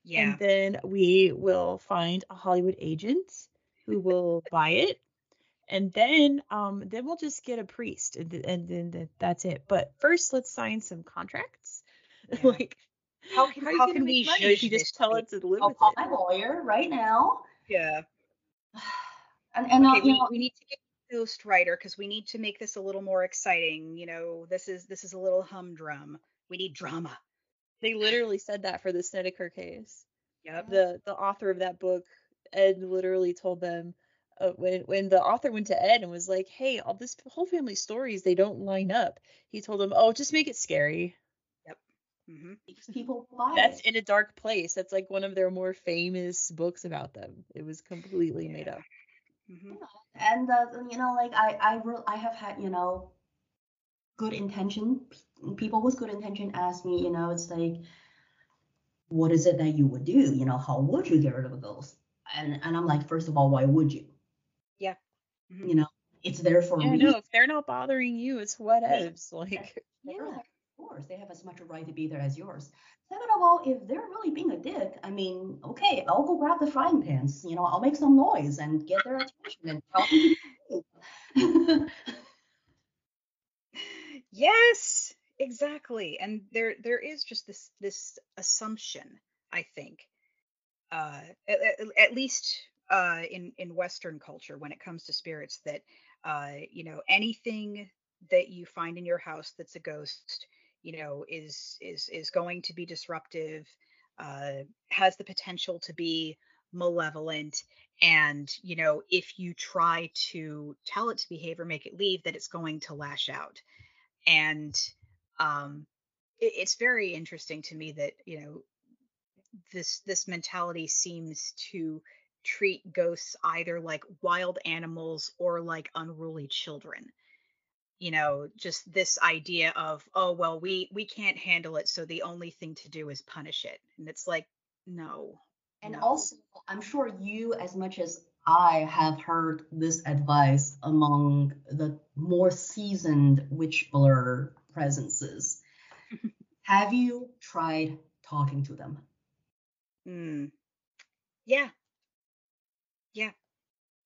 Yeah.
And then we will find a Hollywood agent who will buy it. And then um then we'll just get a priest and, and then th- that's it. But first let's sign some contracts. (laughs)
Yeah.
like
How can
you
how can we
money if you just tell it to live
I'll call
it?
my lawyer right now.
Yeah. (sighs)
And and
okay,
uh, you
we,
know,
we need to get a ghost writer because we need to make this a little more exciting. You know, this is this is a little humdrum. We need drama.
They literally said that for the Snedeker case.
Yep.
the the author of that book ed literally told them uh, when when the author went to ed and was like hey all this whole family stories they don't line up he told him oh just make it scary.
Hmm
because people buy
that's
it.
in a dark place. That's like one of their more famous books about them. It was completely made
Yeah.
up.
Hmm
and uh, you know like i i re- i have had you know good intention p- people with good intention ask me you know it's like what is it that you would do? You know how would you get rid of a ghost? And and i'm like first of all why would you
Mhm.
you know it's there for
Yeah,
reason
no, if they're not bothering you, it's what whatevs. Like, (laughs)
yeah of course they have as much a right to be there as yours second of all if they're really being a dick i mean okay i'll go grab the frying pans you know i'll make some noise and get their attention and tell them (laughs)
Yes, exactly. And there there is just this this assumption, I think, uh, at at least uh, in in Western culture, when it comes to spirits, that uh, you know anything that you find in your house that's a ghost, you know, is is is going to be disruptive, uh, has the potential to be malevolent, and you know, if you try to tell it to behave or make it leave, that it's going to lash out. And um it, it's very interesting to me that you know this this mentality seems to treat ghosts either like wild animals or like unruly children you know just this idea of oh well we we can't handle it so the only thing to do is punish it and it's like no
And
no.
also, I'm sure you, as much as I, have heard this advice among the more seasoned witchblr presences. (laughs) have you tried talking to them?
Mm. yeah yeah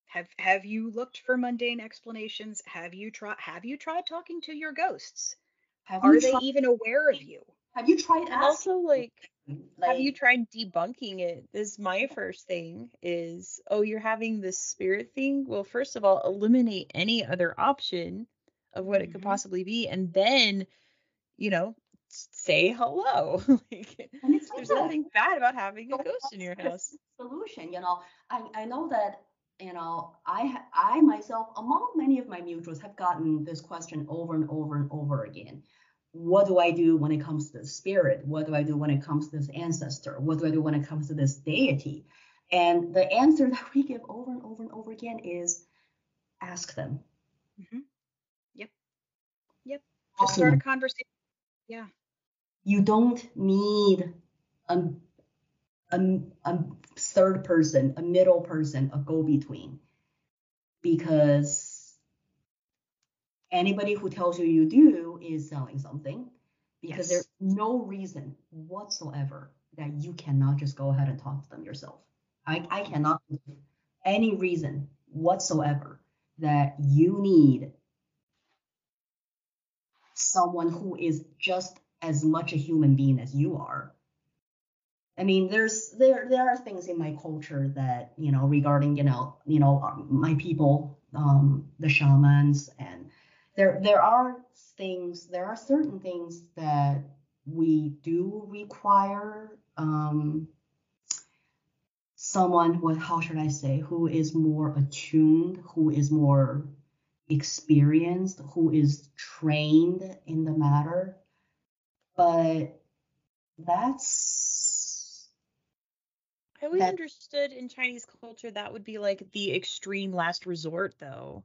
have have you looked for mundane explanations have you tried have you tried talking to your ghosts
Have
are
you
they
tried?
even aware of you
Have you tried asking?
also, like, (laughs) have you tried debunking it? This is my first thing is, oh, you're having this spirit thing. Well, first of all, eliminate any other option of what it could
Mhm.
possibly be, and then, you know, say hello. (laughs) like,
And it's like
there's
that.
nothing bad about having a ghost in your house.
Solution, you know, I, I know that, you know, I I myself, among many of my mutuals, have gotten this question over and over and over again. What do I do when it comes to the spirit? What do I do when it comes to this ancestor? What do I do when it comes to this deity? And the answer (laughs) that we give over and over and over again is ask them.
Mhm. Yep. Yep. Just start a conversation yeah
You don't need a, a, a third person, a middle person, a go between. Because anybody who tells you you do is selling something. Because
Yes.
there's no reason whatsoever that you cannot just go ahead and talk to them yourself. I, I mm-hmm. cannot any reason whatsoever that you need someone who is just as much a human being as you are. I mean, there's there there are things in my culture that you know regarding you know you know um, my people, um, the shamans, and there there are things there are certain things that we do require um, someone with how should I say who is more attuned, who is more experienced, who is trained in the matter. But that's
I always
that-
understood in Chinese culture that would be like the extreme last resort, though.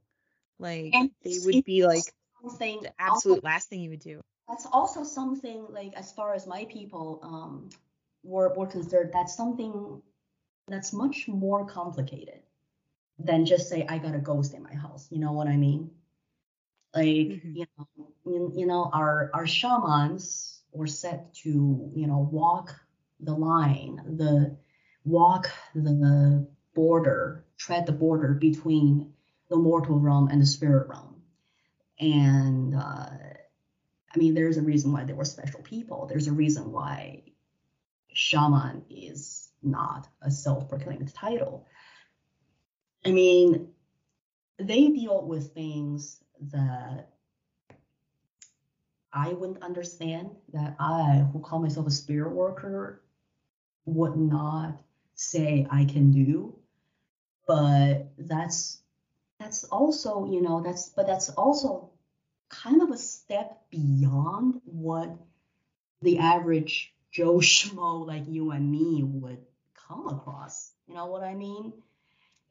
Like they would be like
something
the
also-
absolute last thing you would do.
that's also something like as far as my people um were, were concerned that's something that's much more complicated than just say i got a ghost in my house you know what i mean like
Mhm.
you know you, you know our our shamans were set to you know walk the line the walk the border tread the border between the mortal realm and the spirit realm and uh I mean, there's a reason why they were special people. There's a reason why shaman is not a self-proclaimed title. I mean, they deal with things that I wouldn't understand, that I, who call myself a spirit worker, would not say I can do. But that's that's also, you know, that's but that's also kind of a step beyond what the average Joe (laughs) Schmo like you and me would come across. You know what I mean?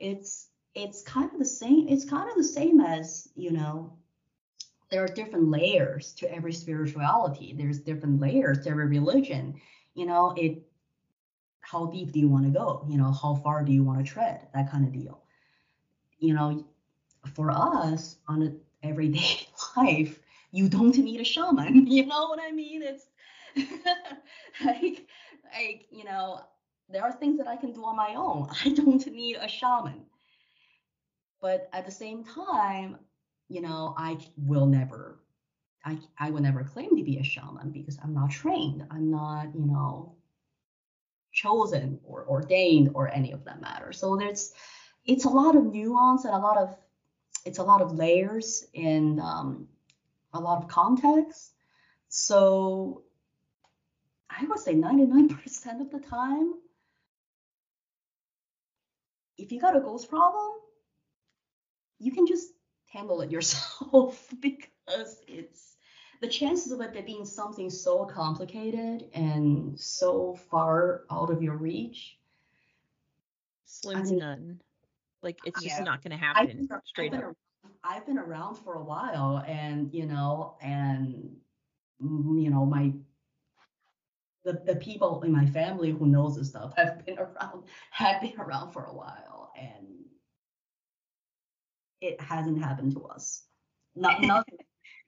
It's it's kind of the same. It's kind of the same as you know, there are different layers to every spirituality. There's different layers to every religion. You know, it. How deep do you want to go? You know, how far do you want to tread? That kind of deal. You know, for us on an everyday (laughs) life, you don't need a shaman. (laughs) You know what I mean? It's (laughs) like, like you know, there are things that I can do on my own. I don't need a shaman. But at the same time, you know, I will never, I, I will never claim to be a shaman because I'm not trained. I'm not, you know, chosen or ordained or any of that matter. So there's, it's a lot of nuance and a lot of, it's a lot of layers and um, a lot of context. So I would say 99% of the time, if you got a ghost problem, you can just handle it (laughs) yourself because it's the chances of it being something so complicated and so far out of your reach.
Slim to none. Like it's just yeah. not going to happen. I've, straight
I've
up.
I've been around for a while, and you know, and mm, you know, my the, the people in my family who knows this stuff have been (laughs) around have been around for a while and it hasn't happened to us. (laughs) Not nothing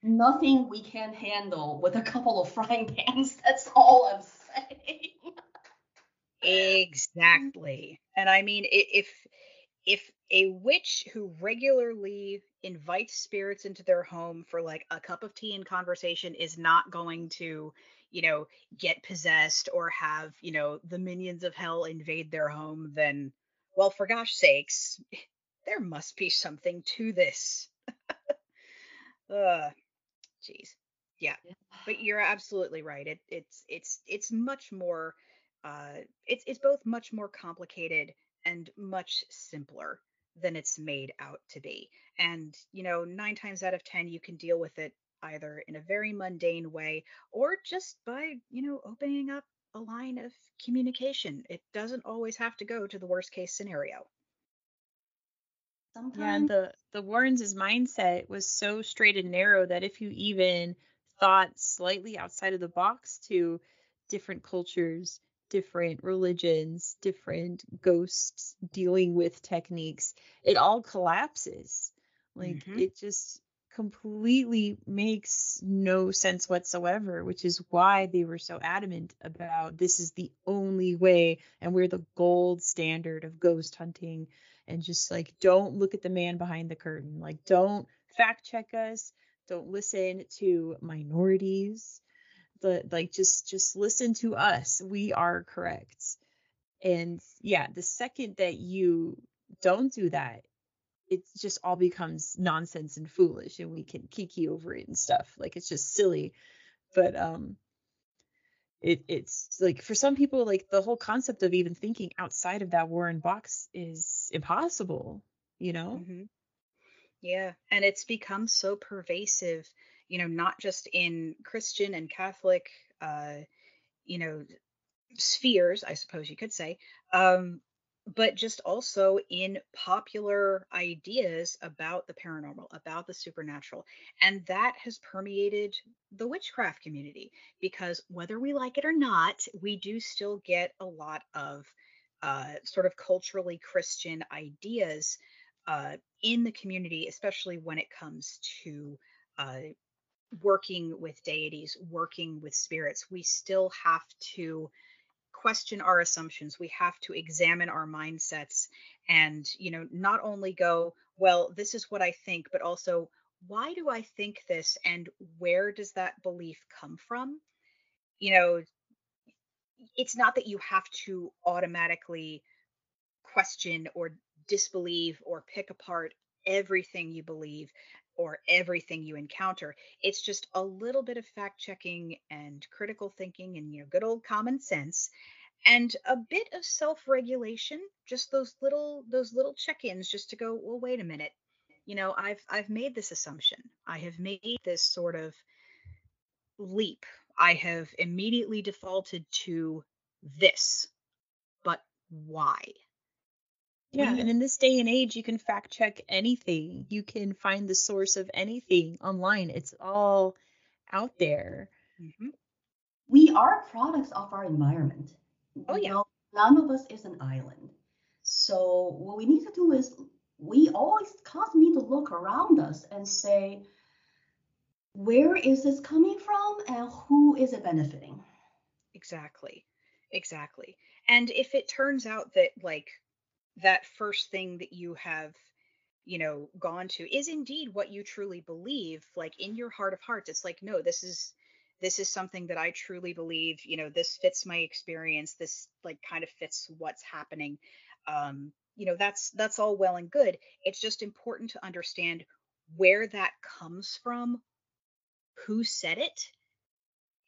nothing we can handle with a couple of frying pans that's all i'm saying.
Exactly. And i mean if if a witch who regularly invites spirits into their home for like a cup of tea and conversation is not going to you know, get possessed or have, you know, the minions of hell invade their home, then, well, for gosh sakes, there must be something to this. (laughs) uh, jeez. Yeah. But you're absolutely right. It, it's, it's, it's much more, uh, it's, it's both much more complicated and much simpler than it's made out to be. And, you know, nine times out of 10, you can deal with it either in a very mundane way or just by, you know, opening up a line of communication. It doesn't always have to go to the worst case scenario.
Sometimes. Yeah, and the the Warrens' mindset was so straight and narrow that if you even thought slightly outside of the box to different cultures, different religions, different ghosts dealing with techniques, it all collapses. Like mm-hmm. it just completely makes no sense whatsoever, which is why they were so adamant about this is the only way and we're the gold standard of ghost hunting and just like don't look at the man behind the curtain. Like don't fact check us, don't listen to minorities. The like just just listen to us. We are correct. And yeah, the second that you don't do that it just all becomes nonsense and foolish and we can kiki over it and stuff like it's just silly but um it it's like for some people like the whole concept of even thinking outside of that warren box is impossible you know
mm-hmm. yeah and it's become so pervasive you know not just in christian and catholic uh you know spheres i suppose you could say um but just also in popular ideas about the paranormal, about the supernatural. And that has permeated the witchcraft community because whether we like it or not, we do still get a lot of uh, sort of culturally Christian ideas uh, in the community, especially when it comes to uh, working with deities, working with spirits. We still have to question our assumptions we have to examine our mindsets and you know not only go well this is what i think but also why do i think this and where does that belief come from you know it's not that you have to automatically question or disbelieve or pick apart everything you believe or everything you encounter. It's just a little bit of fact checking and critical thinking and you know good old common sense and a bit of self-regulation, just those little those little check-ins just to go, well wait a minute. You know, I've I've made this assumption. I have made this sort of leap. I have immediately defaulted to this. But why?
Yeah, and in this day and age, you can fact check anything. You can find the source of anything online. It's all out there.
Mhm.
we are products of our environment.
Oh, yeah.
know, none of us is an island. So what we need to do is we always constantly need to look around us and say, where is this coming from and who is it benefiting?
Exactly. Exactly. And if it turns out that like that first thing that you have, you know, gone to is indeed what you truly believe, like in your heart of hearts, it's like, no, this is this is something that I truly believe, you know, this fits my experience, this like kind of fits what's happening. Um, you know, that's that's all well and good. It's just important to understand where that comes from, who said it,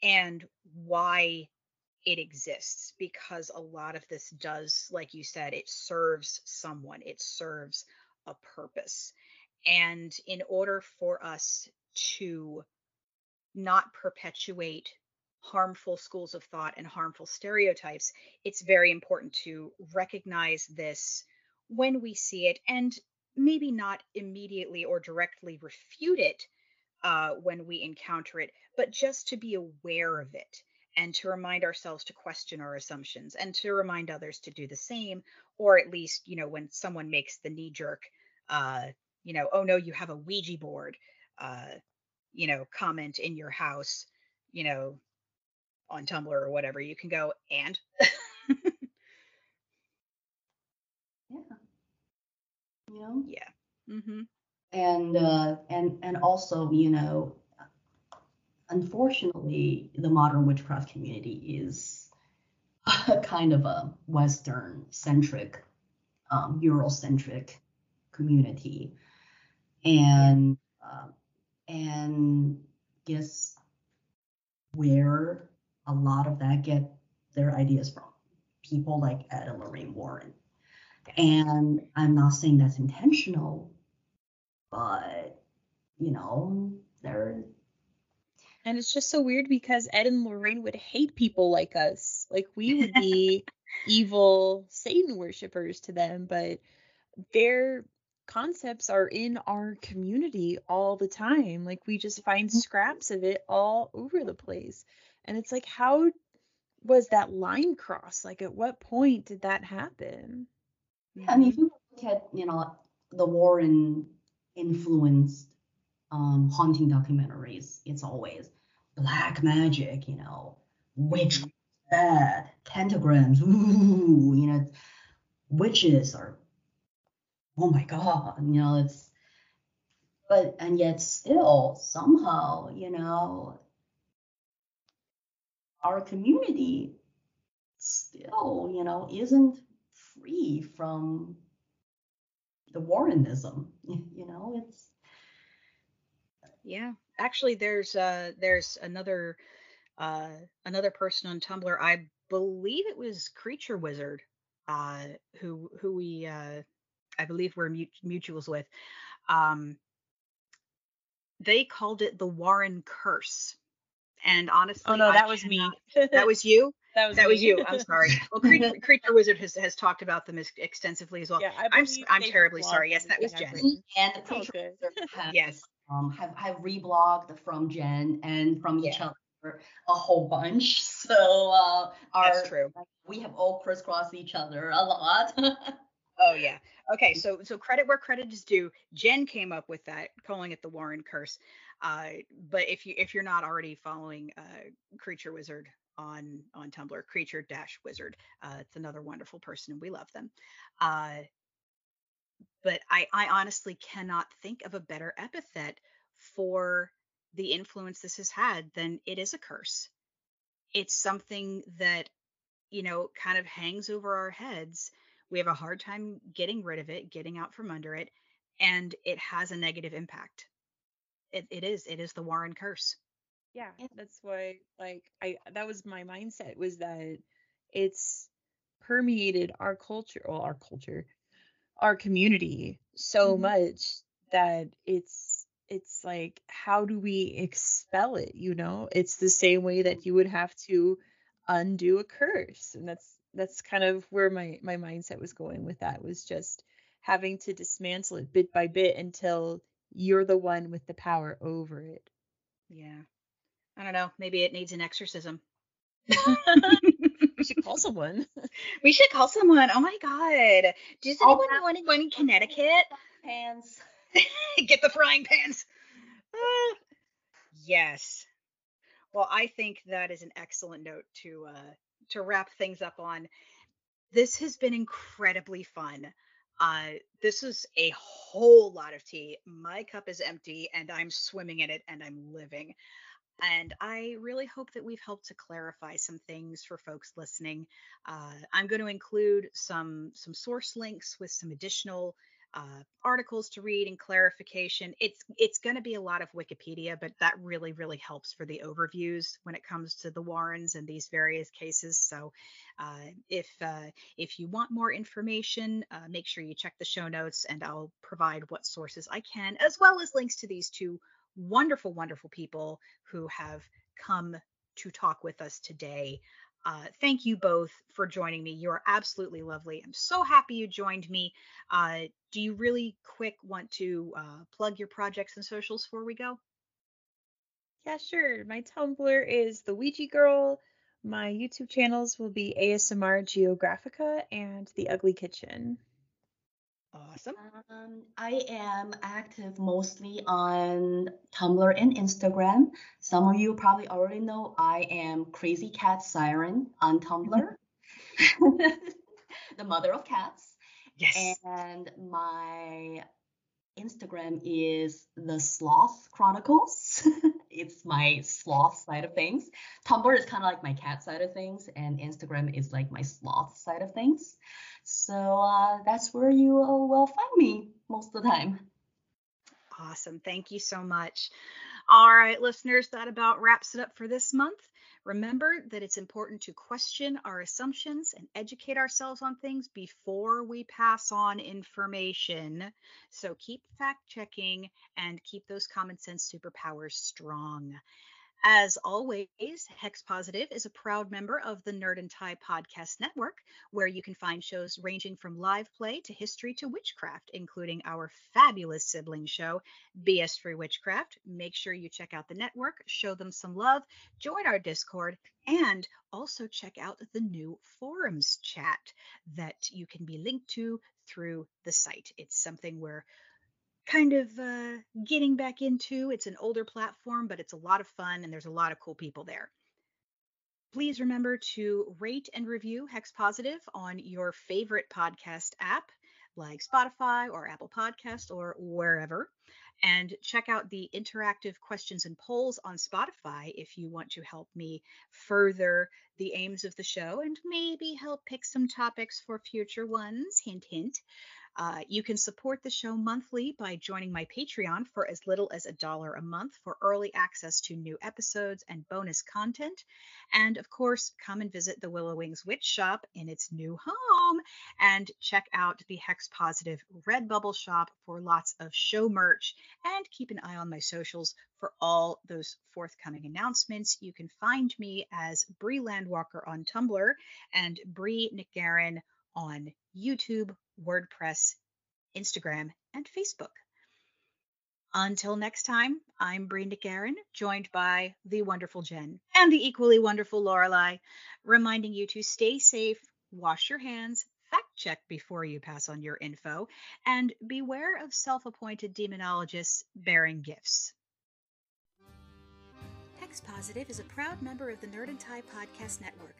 and why it exists because a lot of this does like you said it serves someone it serves a purpose. And in order for us to not perpetuate harmful schools of thought and harmful stereotypes it's very important to recognize this when we see it and maybe not immediately or directly refute it uh, when we encounter it but just to be aware of it and to remind ourselves to question our assumptions and to remind others to do the same or at least you know when someone makes the knee jerk uh you know oh no you have a ouija board uh you know comment in your house you know on tumblr or whatever you can go and
Yeah. You know?
yeah mm-hmm.
And uh, and and also you know unfortunately the modern witchcraft community is a (laughs) kind of a western centric um, eurocentric community. And uh, and guess where a lot of that get their ideas from? People like ed and lorraine warren. And i'm not saying that's intentional but you know they're
And it's just so weird because Ed and Lorraine would hate people like us. Like we would be (laughs) evil Satan worshippers to them, but their concepts are in our community all the time. Like we just find mm-hmm. scraps of it all over the place. And it's like, how was that line crossed? Like, at what point did that happen?
I mean, mm-hmm. if you look at, you know, the Warren influenced um, haunting documentaries, it's always black magic, you know, witch bad, pentagrams, ooh, you know, witches are, oh my God, you know, it's, but, and yet still somehow, you know, our community still, you know, isn't free from the Warrenism. (laughs) You know, it's
Yeah, actually, there's uh there's another uh another person on Tumblr. I believe it was Creature Wizard, uh, who who we uh I believe we're mut- mutuals with. Um, they called it the Warren Curse, and honestly,
Oh no,
I
that was me.
That was you.
That was
That was you. I'm sorry. (laughs) Well, Creature, Creature Wizard has has talked about them as extensively as well.
Yeah, I
I'm I'm terribly sorry. Yes, that was
Jenn.
and the creature
good.
Wizard (laughs) have,
Yes.
um have have reblogged from Jenn and from each
Yeah.
other a whole bunch. (laughs) So uh our
That's true.
we have all crisscrossed each other a lot.
Oh yeah. Okay, so so credit where credit is due. Jenn came up with that, calling it the Warren curse. Uh, but if you if you're not already following uh, Creature Wizard on on Tumblr, Creature Dash Wizard, uh, it's another wonderful person, and we love them. Uh, but I I honestly cannot think of a better epithet for the influence this has had than it is a curse. It's something that you know kind of hangs over our heads we have a hard time getting rid of it, getting out from under it, and it has a negative impact. It, it is. It is the Warren curse.
Yeah, that's why like I that was my mindset was that it's permeated our culture, well, our culture, our community so
Mhm.
much that it's it's like how do we expel it, you know? It's the same way that you would have to undo a curse. And that's that's kind of where my my mindset was going with that was just having to dismantle it bit by bit until you're the one with the power over it.
Yeah. I don't know. Maybe it needs an exorcism.
we should call someone. (laughs)
we should call someone. Oh my god. Does anyone know anyone in Connecticut?
Pans. (laughs)
Get the frying pans. Uh, yes. Well, I think that is an excellent note to uh, to wrap things up on. This has been incredibly fun. Uh, this is a whole lot of tea. My cup is empty and I'm swimming in it and I'm living. And I really hope that we've helped to clarify some things for folks listening. Uh, I'm going to include some some source links with some additional uh, articles to read and clarification. It's it's going to be a lot of Wikipedia, but that really really helps for the overviews when it comes to the Warrens and these various cases. So uh, if uh, if you want more information, uh, make sure you check the show notes, and I'll provide what sources I can, as well as links to these two wonderful wonderful people who have come to talk with us today. Uh, thank you both for joining me. You're absolutely lovely. I'm so happy you joined me. Uh, do you really quick want to uh, plug your projects and socials before we go?
Yeah, sure. My Tumblr is the Ouija Girl. My YouTube channels will be ASMR Geographica and The Ugly Kitchen.
Awesome.
Um, I am active mostly on Tumblr and Instagram. Some of you probably already know I am Crazy Cat Siren on Tumblr, (laughs) the mother of cats.
Yes.
And my Instagram is the Sloth Chronicles. (laughs) it's my sloth side of things. Tumblr is kind of like my cat side of things, and Instagram is like my sloth side of things. So uh, that's where you will find me most of the time.
Awesome. Thank you so much. All right, listeners, that about wraps it up for this month. Remember that it's important to question our assumptions and educate ourselves on things before we pass on information. So keep fact checking and keep those common sense superpowers strong. As always, Hex Positive is a proud member of the Nerd and Tie podcast network, where you can find shows ranging from live play to history to witchcraft, including our fabulous sibling show, BS Free Witchcraft. Make sure you check out the network, show them some love, join our Discord, and also check out the new forums chat that you can be linked to through the site. It's something where kind of uh, getting back into. It's an older platform, but it's a lot of fun and there's a lot of cool people there. Please remember to rate and review Hex Positive on your favorite podcast app like Spotify or Apple Podcast or wherever. And check out the interactive questions and polls on Spotify if you want to help me further the aims of the show and maybe help pick some topics for future ones. Hint, hint. Uh, you can support the show monthly by joining my Patreon for as little as a dollar a month for early access to new episodes and bonus content. And of course, come and visit the Willow Wings Witch Shop in its new home and check out the Hex Positive Redbubble shop for lots of show merch. And keep an eye on my socials for all those forthcoming announcements. You can find me as Bree Landwalker on Tumblr and Bree NicGarran on YouTube, WordPress, Instagram, and Facebook. Until next time, I'm Bree NicGarran, joined by the wonderful Jenn and the equally wonderful Lorelei, reminding you to stay safe, wash your hands, fact check before you pass on your info, and beware of self appointed demonologists bearing gifts. Hex Positive is a proud member of the Nerd and Tie Podcast Network.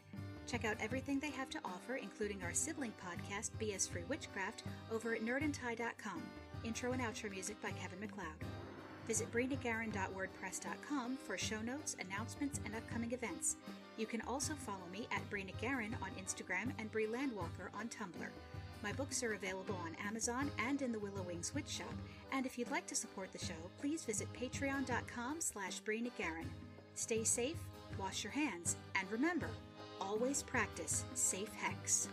Check out everything they have to offer, including our sibling podcast, BS Free Witchcraft, over at nerdandtie.com. Intro and outro music by Kevin MacLeod. Visit BreeNicGarran.wordpress.com for show notes, announcements, and upcoming events. You can also follow me at Bree NicGarran on Instagram and Bree Landwalker on Tumblr. My books are available on Amazon and in the Willow Wings Witch Shop. And if you'd like to support the show, please visit patreon.com slash Brina. Stay safe, wash your hands, and remember, always practice safe hex.